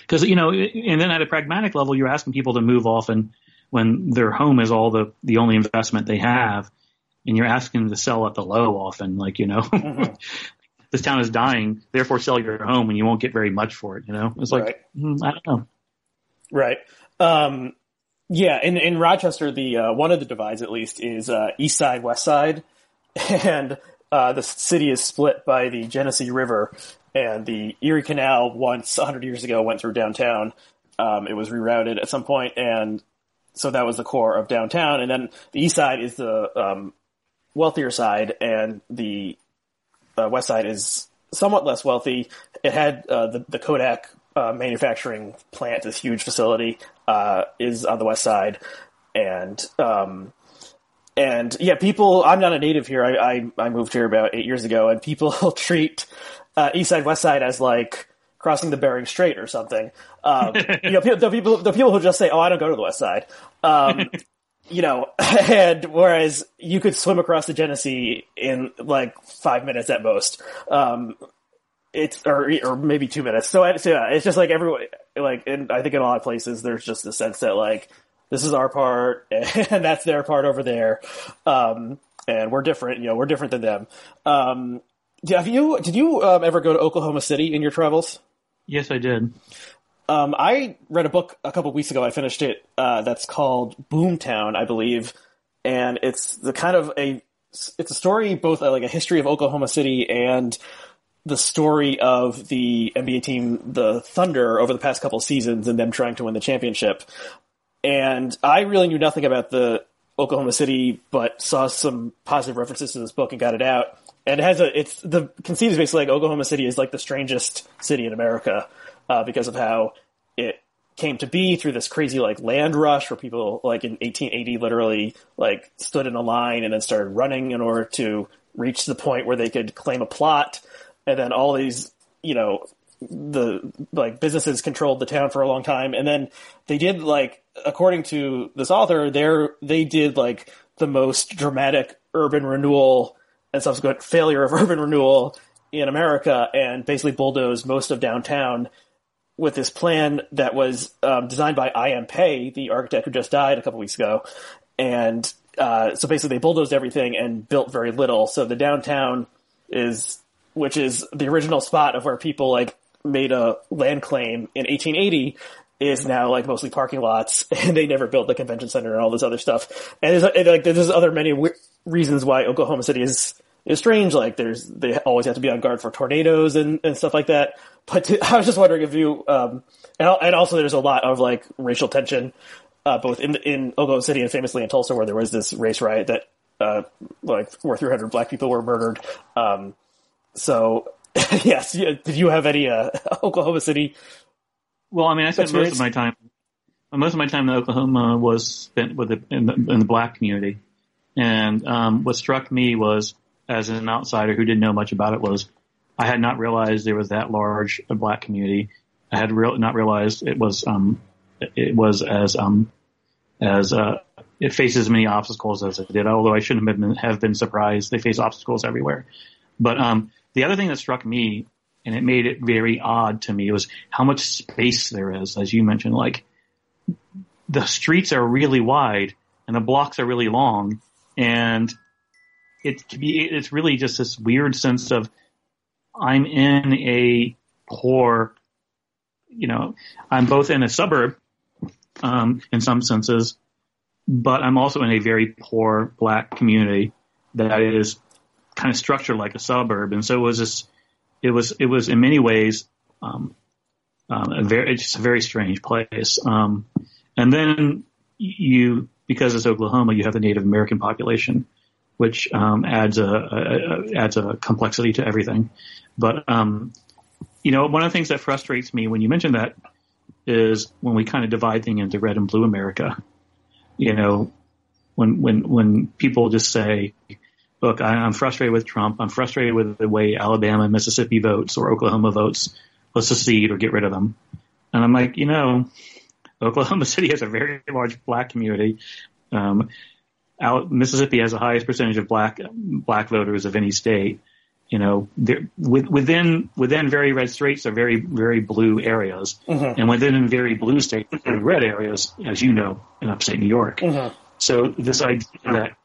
Because you know, and then at a pragmatic level, you're asking people to move often when their home is all the the only investment they have, and you're asking them to sell at the low often. Like you know, mm-hmm. this town is dying, therefore sell your home, and you won't get very much for it. You know, it's like right. mm, I don't know. Right. Um, yeah, in in Rochester, the uh, one of the divides at least is uh, east side, west side, and uh, the city is split by the Genesee River, and the Erie Canal once 100 years ago went through downtown. Um, it was rerouted at some point, and so that was the core of downtown. And then the east side is the um, wealthier side, and the uh, west side is somewhat less wealthy. It had uh, the the Kodak uh, manufacturing plant, this huge facility, uh, is on the west side, and um, and yeah, people. I'm not a native here. I I, I moved here about eight years ago, and people treat uh, East Side West Side as like crossing the Bering Strait or something. Um, you know, the people the people who just say, "Oh, I don't go to the West Side." Um, you know, and whereas you could swim across the Genesee in like five minutes at most. Um, it's or or maybe two minutes. So, so yeah, it's just like everyone like, and I think in a lot of places there's just the sense that like this is our part and that's their part over there, um, and we're different. You know, we're different than them. Um, have you did you um, ever go to Oklahoma City in your travels? Yes, I did. Um, I read a book a couple weeks ago. I finished it. Uh, that's called Boomtown, I believe, and it's the kind of a it's a story both like a history of Oklahoma City and the story of the NBA team, the Thunder, over the past couple seasons and them trying to win the championship. And I really knew nothing about the Oklahoma City, but saw some positive references to this book and got it out. And it has a, it's, the conceit is basically like Oklahoma City is like the strangest city in America, uh, because of how it came to be through this crazy like land rush where people like in 1880 literally like stood in a line and then started running in order to reach the point where they could claim a plot and then all these, you know, the like businesses controlled the town for a long time, and then they did like, according to this author, they they did like the most dramatic urban renewal and subsequent failure of urban renewal in America, and basically bulldozed most of downtown with this plan that was um, designed by I.M. Pei, the architect who just died a couple weeks ago, and uh, so basically they bulldozed everything and built very little. So the downtown is which is the original spot of where people like made a land claim in 1880 is now like mostly parking lots and they never built the convention center and all this other stuff. And there's and, like there's other many reasons why Oklahoma City is is strange. Like there's they always have to be on guard for tornadoes and, and stuff like that. But to, I was just wondering if you um and, and also there's a lot of like racial tension uh, both in in Oklahoma City and famously in Tulsa where there was this race riot that uh like where 300 black people were murdered. Um so, yes, did you have any uh, Oklahoma City? Well, I mean, I spent experience? most of my time. Most of my time in Oklahoma was spent with the, in, the, in the black community, and um, what struck me was, as an outsider who didn't know much about it, was I had not realized there was that large a black community. I had real, not realized it was um, it was as um, as uh, it faces as many obstacles as it did. Although I shouldn't have been have been surprised, they face obstacles everywhere. But um, the other thing that struck me, and it made it very odd to me, was how much space there is, as you mentioned. Like the streets are really wide and the blocks are really long, and it can be it's really just this weird sense of I'm in a poor, you know, I'm both in a suburb, um, in some senses, but I'm also in a very poor black community that is kind of structured like a suburb, and so it was this. It was it was in many ways um, um, a very a very strange place. Um, and then you because it's Oklahoma, you have the Native American population, which um, adds a, a, a, adds a complexity to everything. But um, you know, one of the things that frustrates me when you mention that is when we kind of divide things into red and blue America. You know, when when when people just say, look, I, am frustrated with Trump. I'm frustrated with the way Alabama and Mississippi votes or Oklahoma votes. Let's secede or get rid of them. And I'm like, you know, Oklahoma City has a very large black community. Um, Mississippi has the highest percentage of black black voters of any state. You know, within within very red states are very very blue areas, mm-hmm. and within very blue states, very red areas, as you know, in upstate New York. Mm-hmm. So this idea that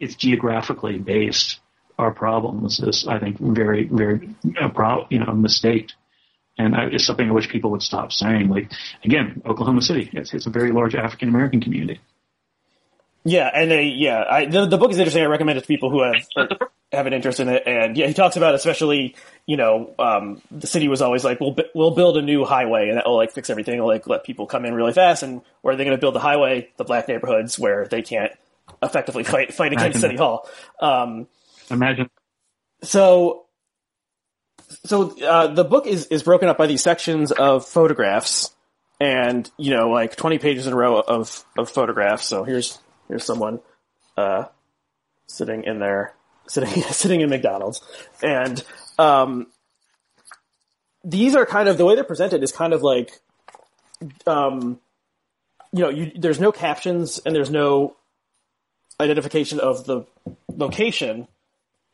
it's geographically based. Our problems is, I think, very, very, you know, mistake. And it's something I wish people would stop saying. Like, again, Oklahoma City, it's, it's a very large African American community. Yeah, and they, yeah, I, the, the book is interesting. I recommend it to people who have have an interest in it. And yeah, he talks about especially, you know, um, the city was always like, we'll we'll build a new highway and that will like fix everything. It'll like let people come in really fast. And where are they going to build the highway? The black neighborhoods where they can't effectively fight fight against City Hall. Um, Imagine. So, so uh, the book is is broken up by these sections of photographs, and you know, like twenty pages in a row of of photographs. So here's here's someone uh, sitting in there, sitting sitting in McDonald's, and um, these are kind of the way they're presented is kind of like, um, you know, you, there's no captions and there's no identification of the location,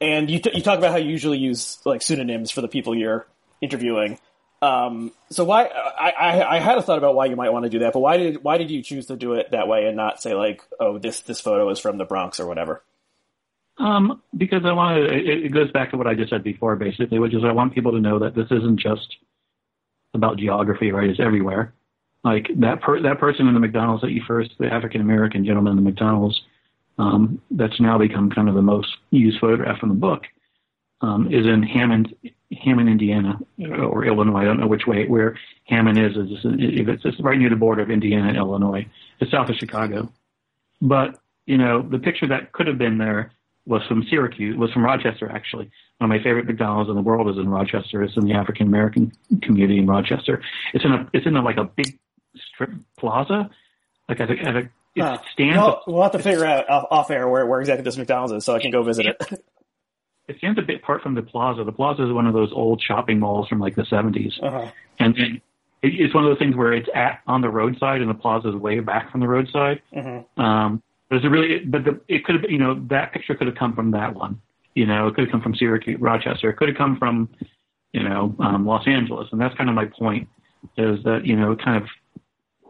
and you t- you talk about how you usually use like pseudonyms for the people you're interviewing. Um, so why I, I, I had a thought about why you might want to do that, but why did why did you choose to do it that way and not say like, oh, this this photo is from the Bronx or whatever? Um, because I want. It, it goes back to what I just said before, basically, which is I want people to know that this isn't just about geography, right? It's everywhere. Like that per, that person in the McDonald's that you first, the African American gentleman in the McDonald's, um, that's now become kind of the most used photograph in the book, um, is in Hammond, Hammond, Indiana, or Illinois. I don't know which way where Hammond is. Is It's, it's right near the border of Indiana and Illinois. It's south of Chicago. But you know, the picture that could have been there was from Syracuse, was from Rochester actually. One of my favorite McDonald's in the world is in Rochester. It's in the African American community in Rochester. It's in a, it's in a, like a big strip plaza, like at a, at a Huh. stands. We'll, we'll have to figure out off, off air where, where exactly this McDonald's is, so I can go visit it. It stands a bit apart from the plaza. The plaza is one of those old shopping malls from like the 70s. uh-huh. And then it, it's one of those things where it's at on the roadside and the plaza is way back from the roadside. Mhm. Um, there's a really, but the, it could have, you know, that picture could have come from that one. You know, it could have come from Syracuse, Rochester. It could have come from, you know, um, Los Angeles. And that's kind of my point is that, you know, kind of,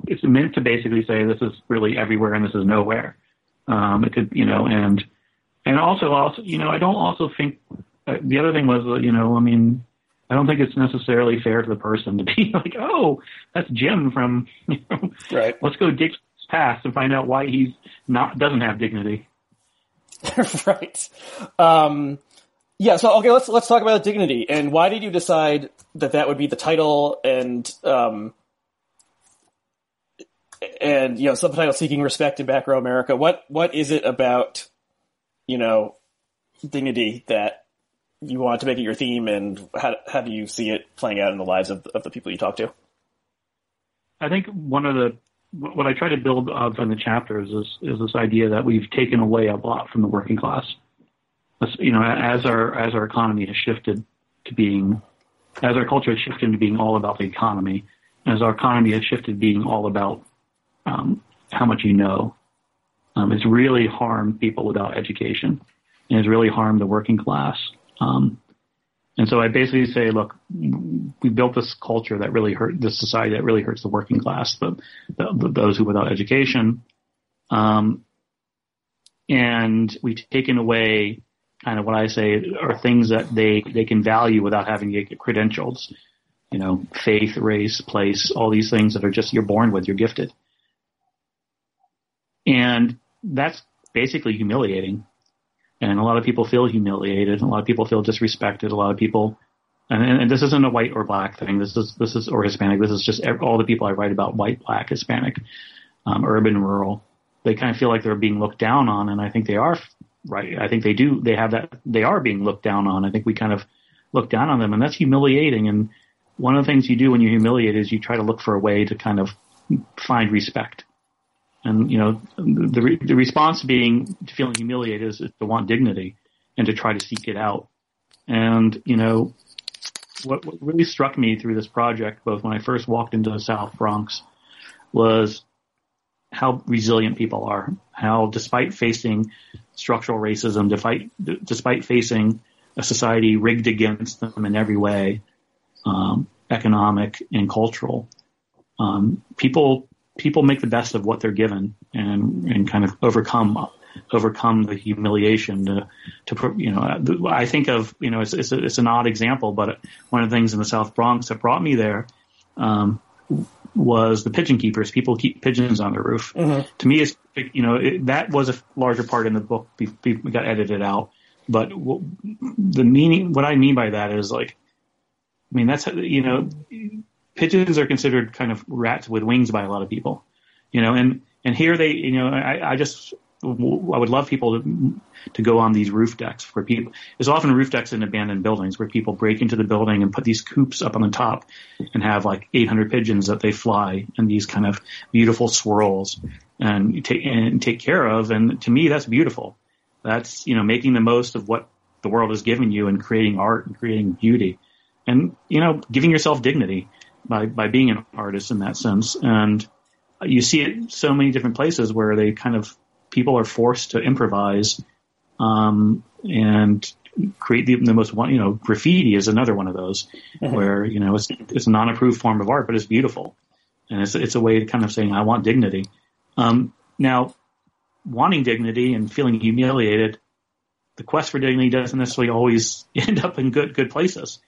it's meant to basically say this is really everywhere and this is nowhere. Um, it could, you know, and, and also, also, you know, I don't also think, uh, the other thing was, you know, I mean, I don't think it's necessarily fair to the person to be like, oh, that's Jim from, you know, Right. let's go dig his past and find out why he's not doesn't have dignity. right. Um, yeah. So okay, let's let's talk about dignity and why did you decide that that would be the title and um, and you know subtitle seeking respect in back row America. What what is it about you know dignity that you want to make it your theme and how how do you see it playing out in the lives of of the people you talk to? I think one of the what I try to build up in the chapters is is this idea that we've taken away a lot from the working class. As- You know, as our as our economy has shifted to being, as our culture has shifted to being all about the economy, as our economy has shifted being all about um, how much you know, um, it's really harmed people without education, and it's really harmed the working class. Um, and so I basically say, look, we built this culture that really hurt this society that really hurts the working class, the, the, those who without education. Um, and we've taken away kind of what I say are things that they, they can value without having to get credentials. You know, faith, race, place, all these things that are just you're born with, you're gifted. And that's basically humiliating. And a lot of people feel humiliated. A lot of people feel disrespected. A lot of people, and, and this isn't a white or black thing. This is this is or Hispanic. This is just all the people I write about: white, black, Hispanic, um, urban, rural. They kind of feel like they're being looked down on, and I think they are right. I think they do. They have that. They are being looked down on. I think we kind of look down on them, and that's humiliating. And one of the things you do when you're humiliated is you try to look for a way to kind of find respect. And you know, the re- the response being to feeling humiliated is to want dignity and to try to seek it out. And you know, what, what really struck me through this project, both when I first walked into the South Bronx, was how resilient people are. How, despite facing structural racism, despite despite facing a society rigged against them in every way, um, economic and cultural, um, people people make the best of what they're given and and kind of overcome overcome the humiliation to to you know I think of you know it's it's, a, it's an odd example but one of the things in the South Bronx that brought me there um, was the pigeon keepers. People keep pigeons on their roof. To me it's you know it, that was a larger part in the book we, be, got edited out. But w- the meaning what I mean by that is like I mean that's you know pigeons are considered kind of rats with wings by a lot of people, you know, and, and here they, you know, I, I just, I would love people to, to go on these roof decks where people, there's often roof decks in abandoned buildings where people break into the building and put these coops up on the top and have like 800 pigeons that they fly in these kind of beautiful swirls and take, and take care of. And to me, that's beautiful. That's you know making the most of what the world has given you and creating art and creating beauty, and you know giving yourself dignity by by being an artist in that sense. And you see it so many different places where they kind of people are forced to improvise um, and create the, the most one. You know, graffiti is another one of those mm-hmm. where you know it's it's a non-approved form of art, but it's beautiful, and it's it's a way to kind of saying I want dignity. Um, now, wanting dignity and feeling humiliated, the quest for dignity doesn't necessarily always end up in good good places.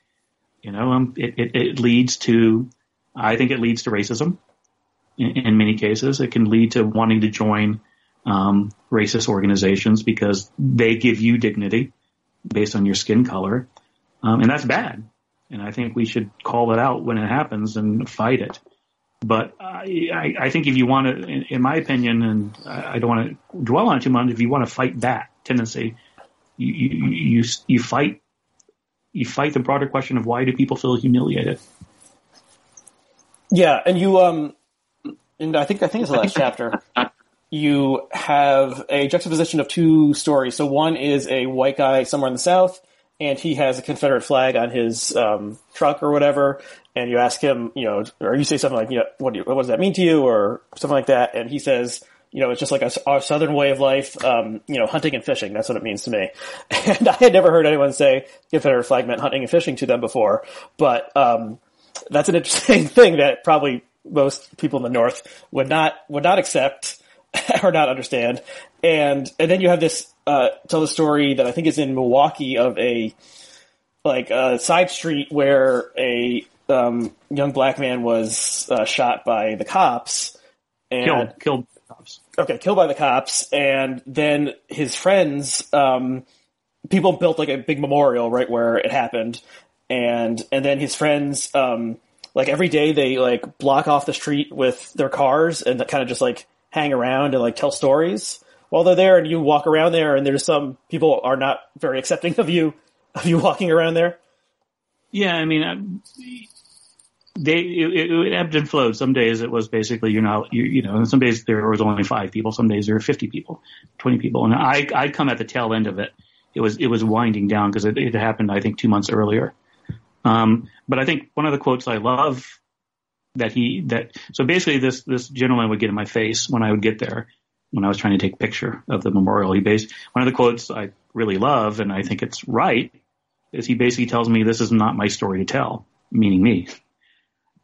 You know, um, it, it, it leads to, I think it leads to racism. In, in many cases, it can lead to wanting to join um, racist organizations because they give you dignity based on your skin color, um, and that's bad. And I think we should call it out when it happens and fight it. But I, I think if you want to, in, in my opinion, and I don't want to dwell on it too much, if you want to fight that tendency, you, you, you, you fight, you fight the broader question of why do people feel humiliated? Yeah, and you, um, and I think I think it's the last chapter you have a juxtaposition of two stories. So one is a white guy somewhere in the South, and he has a Confederate flag on his um, truck or whatever. And you ask him, you know, or you say something like, you know, what, do you, what does that mean to you, or something like that, and he says, you know, it's just like a, a southern way of life, um, you know, hunting and fishing. That's what it means to me. And I had never heard anyone say Confederate flag meant hunting and fishing to them before, but um, that's an interesting thing that probably most people in the North would not would not accept or not understand. And and then you have this uh, tell the story that I think is in Milwaukee of a like a side street where a um, young black man was uh, shot by the cops and killed killed. Okay, killed by the cops, and then his friends, um, people built like a big memorial right where it happened, and and then his friends, um, like every day they like block off the street with their cars and kind of just like hang around and like tell stories. While they're there and you walk around there and there's some people are not very accepting of you of you walking around there. Yeah i mean uh, they it, it, ebbed and flowed. Some days it was basically you're not you, you know some days there was only five people. Some days there were 50 people 20 people. And i i come at the tail end of it. It was it was winding down because it, it happened i think two months earlier. Um, but i think one of the quotes i love that he that so basically this this gentleman would get in my face when I would get there when I was trying to take a picture of the memorial. He based one of the quotes I really love and I think it's right is he basically tells me this is not my story to tell, meaning me.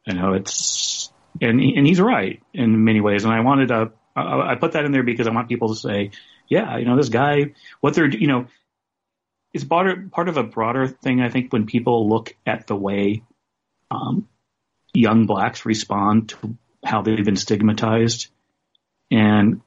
You know, it's and and he's right in many ways. And I wanted to I, put that in there because I want people to say, yeah, you know, this guy, what they're you know, it's part part of a broader thing. I think when people look at the way um, young blacks respond to how they've been stigmatized and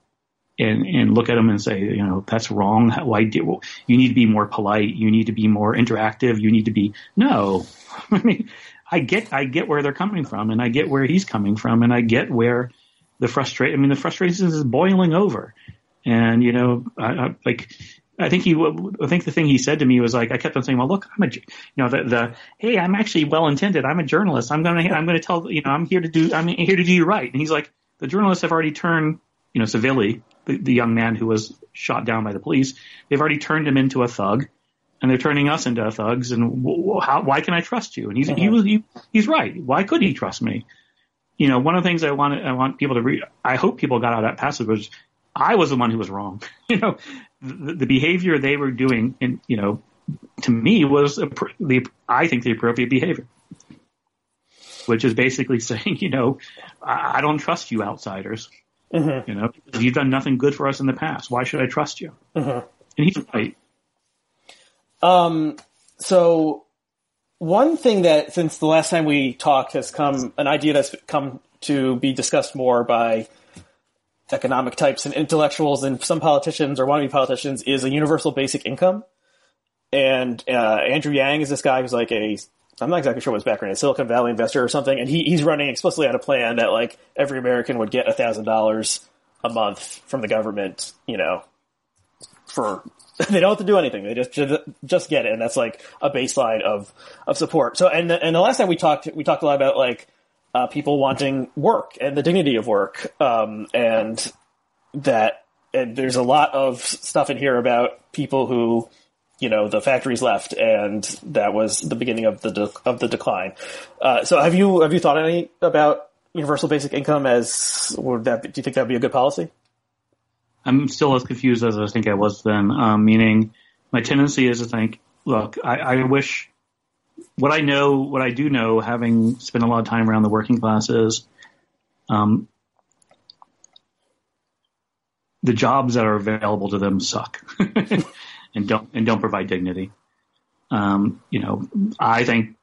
and and look at them and say, you know, that's wrong. Why do you need to be more polite? You need to be more interactive. You need to be no. I mean, I get I get where they're coming from, and I get where he's coming from, and I get where the frustration. I mean, the frustration is boiling over, and you know, I, I, like I think he, I think the thing he said to me was like, I kept on saying, well, look, I'm a, you know, the, the, hey, I'm actually well intended. I'm a journalist. I'm to, I'm to tell, you know, I'm here to do, I'm here to do you right. And he's like, the journalists have already turned, you know, Sylville, the, the young man who was shot down by the police, they've already turned him into a thug and they're turning us into thugs. And how, why can I trust you? And he's, he was, he, he's right. Why could he trust me? You know, one of the things I want, I want people to read, I hope people got out of that passage was, I was the one who was wrong. you know, the, the behavior they were doing, and you know, to me was the I think the appropriate behavior, which is basically saying, you know, I, I don't trust you outsiders. Mm-hmm. You know, you've done nothing good for us in the past. Why should I trust you? Mm-hmm. And he's right. Um. So one thing that since the last time we talked has come an idea that's come to be discussed more by economic types and intellectuals and some politicians or wannabe politicians is a universal basic income. And uh, Andrew Yang is this guy who's like a I'm not exactly sure what his background is, Silicon Valley investor or something, and he, he's running explicitly on a plan that like every American would get thousand dollars a month from the government, you know, for they don't have to do anything; they just just get it, and that's like a baseline of of support. So, and the, and the last time we talked, we talked a lot about like uh, people wanting work and the dignity of work, um, and that and there's a lot of stuff in here about people who, you know, the factories left, and that was the beginning of the de- of the decline. Uh, so, have you have you thought any about universal basic income as would that? Do you think that would be a good policy? I'm still as confused as I think I was then. Um, meaning, my tendency is to think, look, I, I wish what I know, what I do know, having spent a lot of time around the working classes, um, the jobs that are available to them suck and don't and don't provide dignity. Um, you know, I think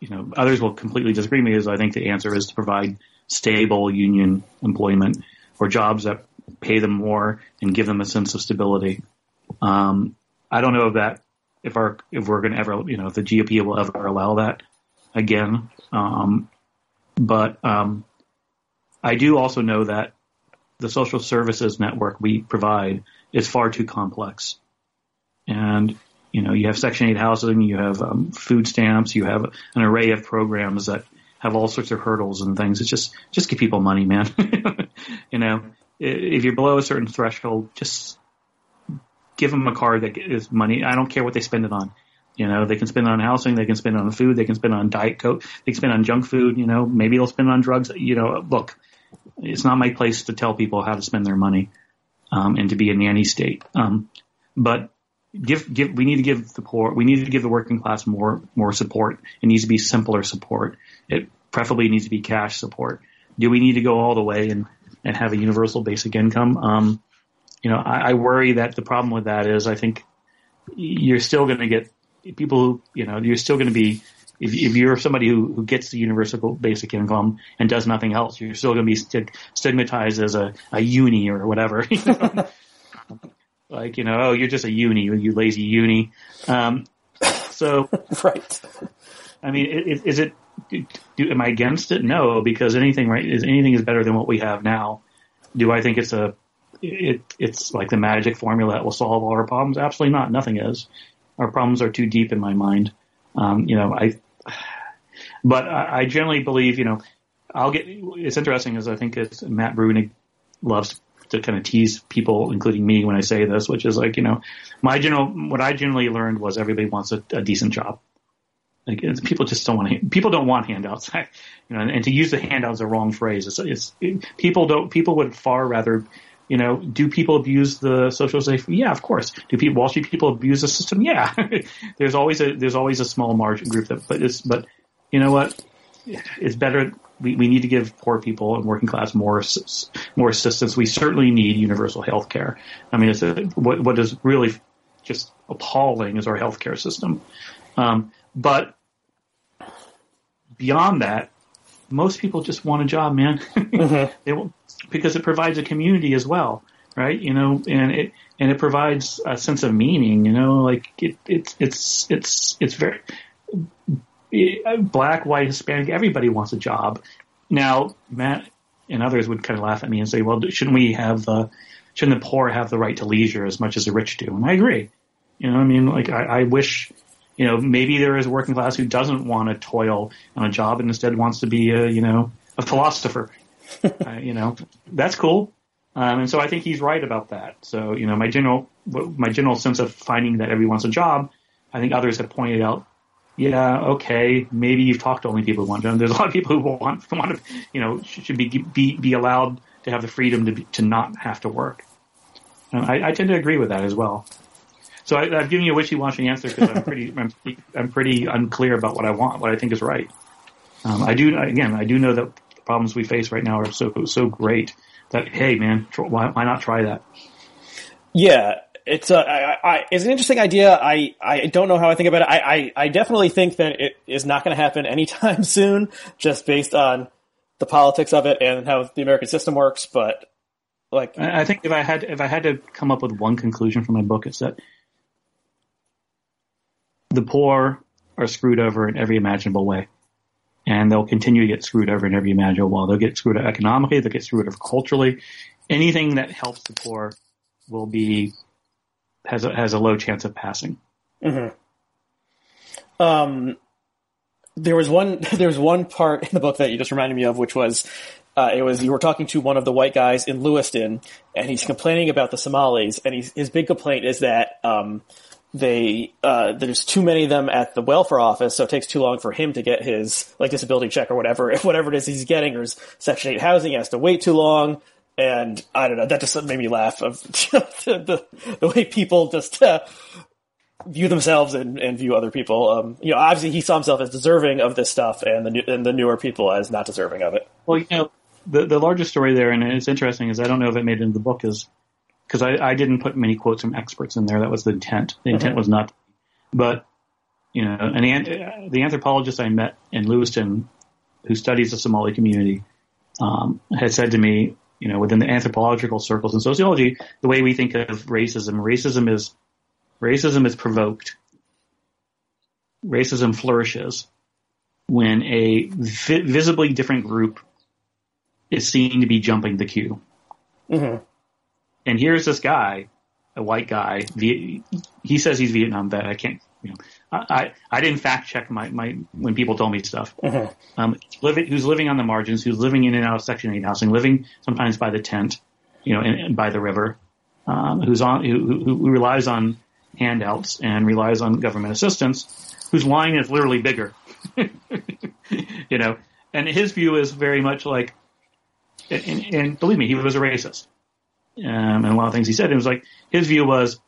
you know others will completely disagree with me. Is I think the answer is to provide stable union employment or jobs that pay them more and give them a sense of stability. Um, I don't know if that if our if we're going to ever you know if the GOP will ever allow that again. Um, but um, I do also know that the social services network we provide is far too complex, and you know you have Section Eight housing, you have um, food stamps, you have an array of programs that have all sorts of hurdles and things. It's just just give people money, man. you know, if you're below a certain threshold, just give them a card that is money. I don't care what they spend it on. You know, they can spend it on housing, they can spend it on food, they can spend it on diet coke, they can spend it on junk food. You know, maybe they'll spend it on drugs. You know, look, it's not my place to tell people how to spend their money um, and to be a nanny state. Um, but give give we need to give the poor we need to give the working class more more support. It needs to be simpler support. It preferably needs to be cash support. Do we need to go all the way and and have a universal basic income? Um, you know, I, I worry that the problem with that is I think you're still going to get people who, you know, you're still going to be, if, if you're somebody who, who gets the universal basic income and does nothing else, you're still going to be st- stigmatized as a, a uni or whatever. You know? like, you know, oh, you're just a uni, you lazy uni. Um, so, right. I mean, is, is it, do, am I against it? No, because anything, right, is anything is better than what we have now. Do I think it's a it, it's like the magic formula that will solve all our problems. Absolutely not. Nothing is. Our problems are too deep in my mind. Um, you know, I, but I, I generally believe, you know, I'll get, it's interesting as I think it's Matt Bruenig loves to kind of tease people, including me, when I say this, which is like, you know, my general, what I generally learned was everybody wants a, a decent job. Like people just don't want people don't want handouts, you know, and, and to use the handout is a wrong phrase. It's, it's it, people don't people would far rather you know, do people abuse the social safety? Yeah, of course. Do people, Wall Street people abuse the system? Yeah. there's always a, there's always a small margin group that, but it's, but you know what? It's better. We, we need to give poor people and working class more, more assistance. We certainly need universal health care. I mean, it's a, what, what is really just appalling is our healthcare system. Um, but beyond that, most people just want a job, man. mm-hmm. they will, because it provides a community as well, right? You know, and it and it provides a sense of meaning. You know, like it, it's it's it's it's very black, white, Hispanic. Everybody wants a job. Now, Matt and others would kind of laugh at me and say, "Well, shouldn't we have the shouldn't the poor have the right to leisure as much as the rich do?" And I agree. You know, I mean, like I, I wish you know, maybe there is a working class who doesn't want to toil on a job and instead wants to be a, you know, a philosopher. uh, you know, that's cool. Um, and so I think he's right about that. So, you know, my general, my general sense of finding that everyone wants a job, I think others have pointed out, yeah, okay, maybe you've talked to only people who want jobs. There's a lot of people who want, want to, you know, should be, be, be allowed to have the freedom to, be, to not have to work. And I, I tend to agree with that as well. So I, have given you a wishy-washy answer because I'm pretty, I'm, I'm, pretty unclear about what I want, what I think is right. Um, I do, again, I do know that the problems we face right now are so so great that hey, man, tr- why, why not try that? Yeah, it's a, I, I, it's an interesting idea. I, I don't know how I think about it. I, I, I definitely think that it is not going to happen anytime soon, just based on the politics of it and how the American system works. But like, I think if I had if I had to come up with one conclusion from my book, it's that the poor are screwed over in every imaginable way. And they'll continue to get screwed over in every imaginable way. They'll get screwed over economically, they'll get screwed over culturally. Anything that helps the poor will be, has a, has a low chance of passing. Mm-hmm. Um, there was one, there was one part in the book that you just reminded me of, which was, Uh, it was you were talking to one of the white guys in Lewiston, and he's complaining about the Somalis, and he's, his big complaint is that um, they uh, there's too many of them at the welfare office, so it takes too long for him to get his like disability check or whatever, whatever it is he's getting, or his Section Eight housing, he has to wait too long. And I don't know, that just made me laugh of the, the, way people just uh, view themselves and, and view other people. Um, you know, obviously he saw himself as deserving of this stuff, and the new, and the newer people as not deserving of it. Well, you know, the the largest story there, and it's interesting, is I don't know if it made it into the book, is because I, I didn't put many quotes from experts in there. That was the intent. The intent mm-hmm. was not, but you know, and the, the anthropologist I met in Lewiston, who studies the Somali community, um, had said to me, you know, within the anthropological circles and sociology, the way we think of racism, racism is racism is provoked. Racism flourishes when a vi- visibly different group is seen to be jumping the queue. Mm-hmm. And here's this guy, a white guy. He says he's Vietnam vet. I can't. You know, I, I didn't fact check my, my when people told me stuff. Mm-hmm. Um, living, who's living on the margins, who's living in and out of Section Eight housing, living sometimes by the tent, you know, and, and by the river, um, who's on who, who, who relies on handouts and relies on government assistance, whose line is literally bigger. you know, and his view is very much like, and, and believe me, he was a racist um, and a lot of things he said. It was like his view was,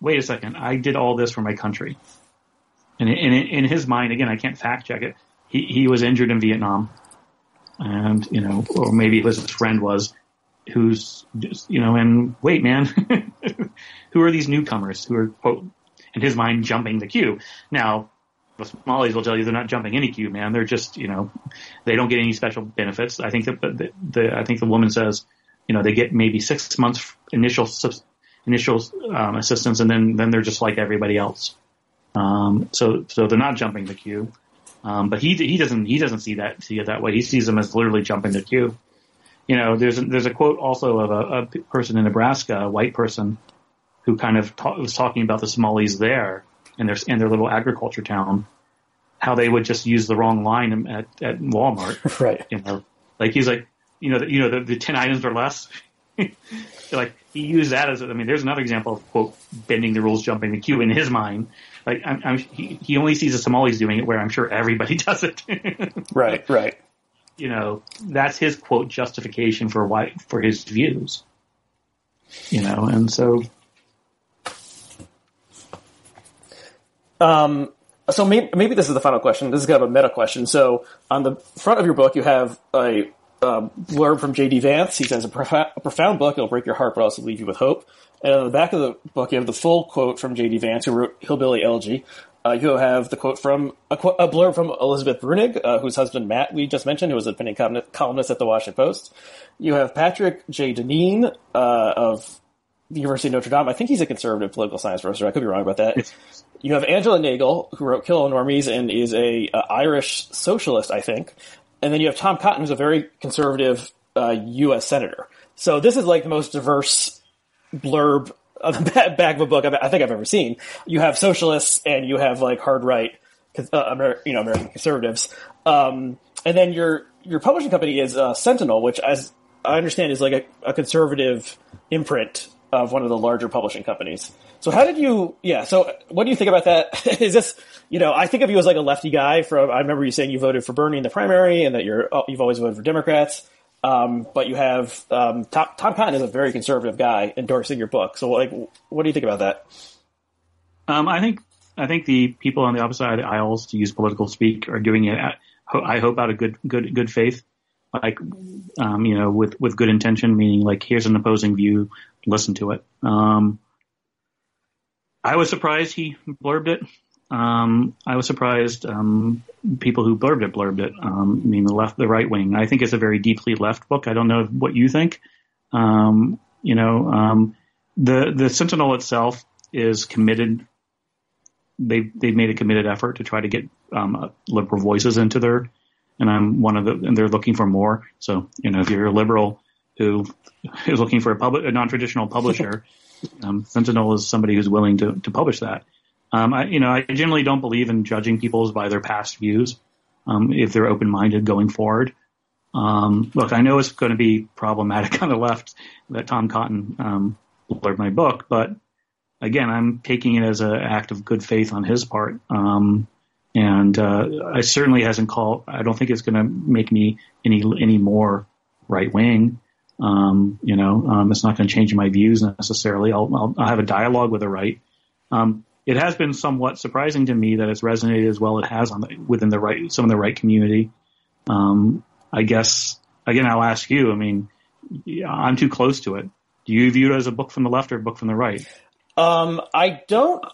wait a second, I did all this for my country, and in, in his mind, again, I can't fact check it. He he was injured in Vietnam, and you know, or maybe his friend was, who's you know, and wait, man, who are these newcomers who are quote in his mind jumping the queue? Now, the Somalis will tell you they're not jumping any queue, man. They're just, you know, they don't get any special benefits. I think that the, the I think the woman says you know, they get maybe six months initial initial um, assistance, and then then they're just like everybody else. Um, so so they're not jumping the queue. Um, but he he doesn't he doesn't see that see it that way. He sees them as literally jumping the queue. You know, there's a, there's a quote also of a, a person in Nebraska, a white person, who kind of ta- was talking about the Somalis there in their in their little agriculture town, how they would just use the wrong line at at Walmart. right. You know, like he's like, you know, the, you know, the, the 10 items or less. like he used that as, I mean, there's another example of quote, bending the rules, jumping the queue in his mind. Like I'm, I'm, he, he only sees the Somalis doing it where I'm sure everybody does it. right, right. You know, that's his quote justification for why, for his views. You know, and so. Um, so maybe, maybe this is the final question. This is kind of a meta question. So on the front of your book, you have a uh, blurb from J.D. Vance. He says, a, prof- a, profound book. It'll break your heart, but also leave you with hope. And on the back of the book, you have the full quote from J.D. Vance, who wrote Hillbilly Elegy. Uh, you have the quote from a, qu- a blurb from Elizabeth Bruenig, uh, whose husband Matt we just mentioned, who was a opinion columnist at the Washington Post. You have Patrick J. Deneen uh, of the University of Notre Dame. I think he's a conservative political science professor. I could be wrong about that. You have Angela Nagle, who wrote Kill All Normies and is a uh, Irish socialist, I think. And then you have Tom Cotton, who's a very conservative uh, U.S. senator. So this is like the most diverse blurb of the back of a book I think I've ever seen. You have socialists and you have like hard right, uh, you know, American conservatives. Um, and then your your publishing company is uh, Sentinel, which, as I understand, is like a, a conservative imprint of one of the larger publishing companies. So how did you? Yeah. So what do you think about that? Is this? You know, I think of you as like a lefty guy. From I remember you saying you voted for Bernie in the primary, and that you're oh, you've always voted for Democrats. Um, but you have um, Tom, Tom Cotton is a very conservative guy endorsing your book. So like, what do you think about that? Um, I think I think the people on the opposite side of the aisles, to use political speak, are doing it. At, I hope out of good good good faith, like um, you know, with with good intention, meaning like here's an opposing view, listen to it. Um, I was surprised he blurbed it. Um, I was surprised um, people who blurbed it blurbed it. Um, I mean, the left, the right wing. I think it's a very deeply left book. I don't know what you think. Um, you know, um, the the Sentinel itself is committed. They they've made a committed effort to try to get um, liberal voices into their, and I'm one of the, and they're looking for more. So you know, if you're a liberal who is looking for a public, a non-traditional publisher. Um, Sentinel is somebody who's willing to, to publish that. Um, I, you know, I generally don't believe in judging people by their past views. Um, if they're open-minded going forward, Um, look, I know it's going to be problematic on the left that Tom Cotton um, blurred my book, but again, I'm taking it as an act of good faith on his part. Um, and uh, I certainly hasn't called. I don't think it's going to make me any any more right wing. Um, you know, um, it's not going to change my views necessarily. I'll, I'll, I'll, have a dialogue with the right. Um, it has been somewhat surprising to me that it's resonated as well it has on the, within the right some of the right community. Um, I guess again, I'll ask you. I mean, I'm too close to it. Do you view it as a book from the left or a book from the right? Um, I don't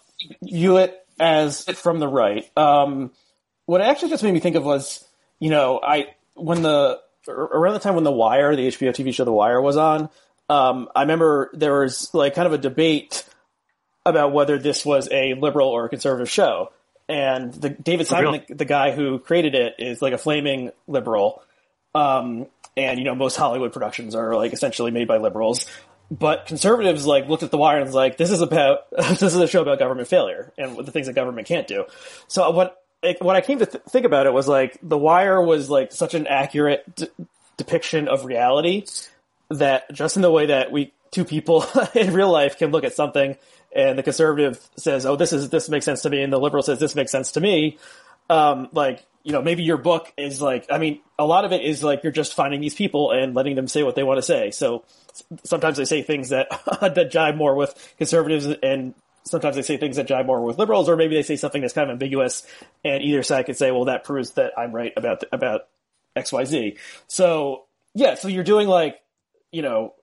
view it as from the right. Um, what actually just made me think of was, you know, I when the around the time when The Wire, the HBO TV show The Wire, was on. Um, I remember there was like kind of a debate about whether this was a liberal or a conservative show. And the David Simon, the, the, guy who created it, is like a flaming liberal. Um, and you know most Hollywood productions are like essentially made by liberals but conservatives like looked at the wire and was like, this is about this is a show about government failure and the things that government can't do. So what what I came to th- think about it was like the wire was like such an accurate d- depiction of reality that just in the way that we two people in real life can look at something and the conservative says, "Oh, this is this makes sense to me," and the liberal says, "This makes sense to me." Um, like you know, maybe your book is like, I mean, a lot of it is like you're just finding these people and letting them say what they want to say. So sometimes they say things that that jive more with conservatives, and sometimes they say things that jive more with liberals, or maybe they say something that's kind of ambiguous, and either side could say, "Well, that proves that I'm right about the, about X, Y, Z." So yeah, so you're doing like you know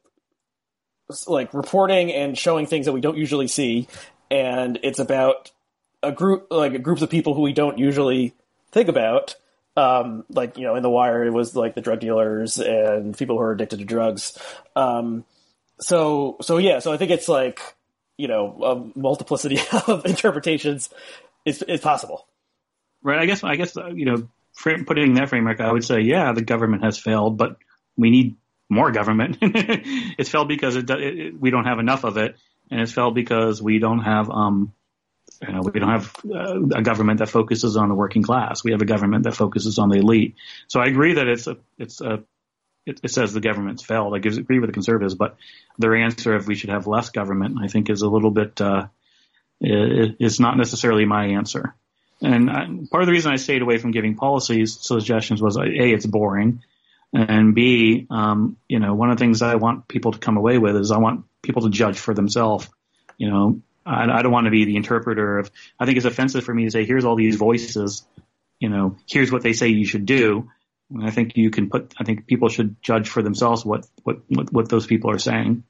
like reporting and showing things that we don't usually see, and it's about a group like groups of people who we don't usually think about um, like you know in the wire it was like the drug dealers and people who are addicted to drugs um, so so yeah so i think it's like you know a multiplicity of interpretations is is possible right i guess i guess uh, you know putting that framework i would say yeah the government has failed but we need more government it's failed because it, it, we don't have enough of it and it's failed because we don't have um, you know, we don't have uh, a government that focuses on the working class. We have a government that focuses on the elite. So I agree that it's a, it's a, it, it says the government's failed. I agree with the conservatives, but their answer of we should have less government, I think is a little bit, uh, is not necessarily my answer. And I, part of the reason I stayed away from giving policies suggestions was a, it's boring, and b, um, you know, one of the things I want people to come away with is I want people to judge for themselves. You know, I, I don't want to be the interpreter of. I think it's offensive for me to say, "Here's all these voices." You know, here's what they say you should do. I think you can put. I think people should judge for themselves what what what, what those people are saying.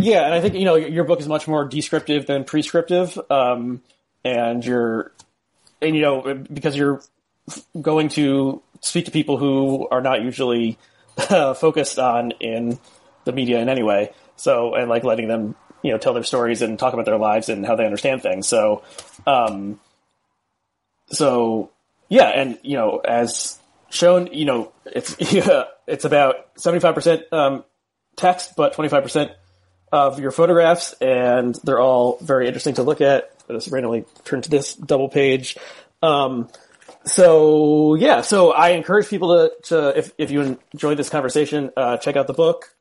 Yeah, and I think you know your book is much more descriptive than prescriptive, um, and you're, and you know because you're going to speak to people who are not usually uh, focused on in the media in any way. So and like letting them you know tell their stories and talk about their lives and how they understand things. So, um, so yeah, and you know as shown, you know it's yeah, it's about seventy five percent um, text, but twenty five percent of your photographs, and they're all very interesting to look at. I just randomly turned to this double page. Um, so yeah, so I encourage people to, to if, if you enjoyed this conversation, uh, check out the book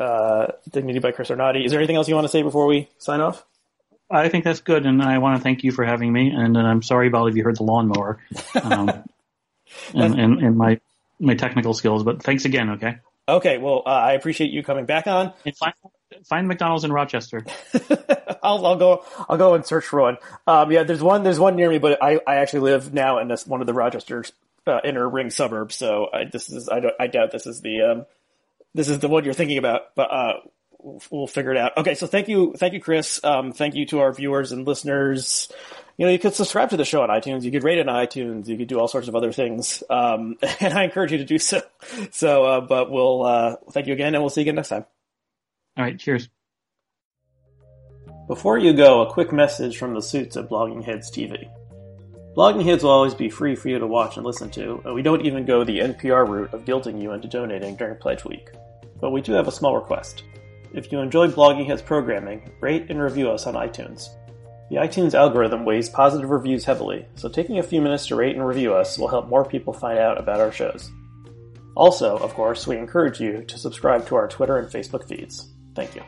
uh, Dignity by Chris Arnade. Is there anything else you want to say before we sign off? I think that's good, and I want to thank you for having me. And, and I'm sorry about if you heard the lawnmower um, and, and, and, my my technical skills, but thanks again. Okay. Okay. Well, uh, I appreciate you coming back on. Find, find, McDonald's in Rochester. I'll, I'll, go. I'll go and search for one. Um, yeah, there's one. There's one near me, but I, I actually live now in this one of the Rochester uh, inner ring suburbs. So I, this is I, don't I doubt this is the um, this is the one you're thinking about, but uh, we'll, figure it out. Okay, so thank you, thank you, Chris. Um, thank you to our viewers and listeners. You know, you could subscribe to the show on iTunes. You could rate it on iTunes. You could do all sorts of other things, um, and I encourage you to do so. So, uh, but we'll uh, thank you again, and we'll see you again next time. All right, cheers. Before you go, a quick message from the suits at Blogging Heads TV. Blogging Heads will always be free for you to watch and listen to, and we don't even go the NPR route of guilting you into donating during Pledge Week. But we do have a small request. If you enjoy Blogging Heads programming, rate and review us on iTunes. The iTunes algorithm weighs positive reviews heavily, so taking a few minutes to rate and review us will help more people find out about our shows. Also, of course, we encourage you to subscribe to our Twitter and Facebook feeds. Thank you.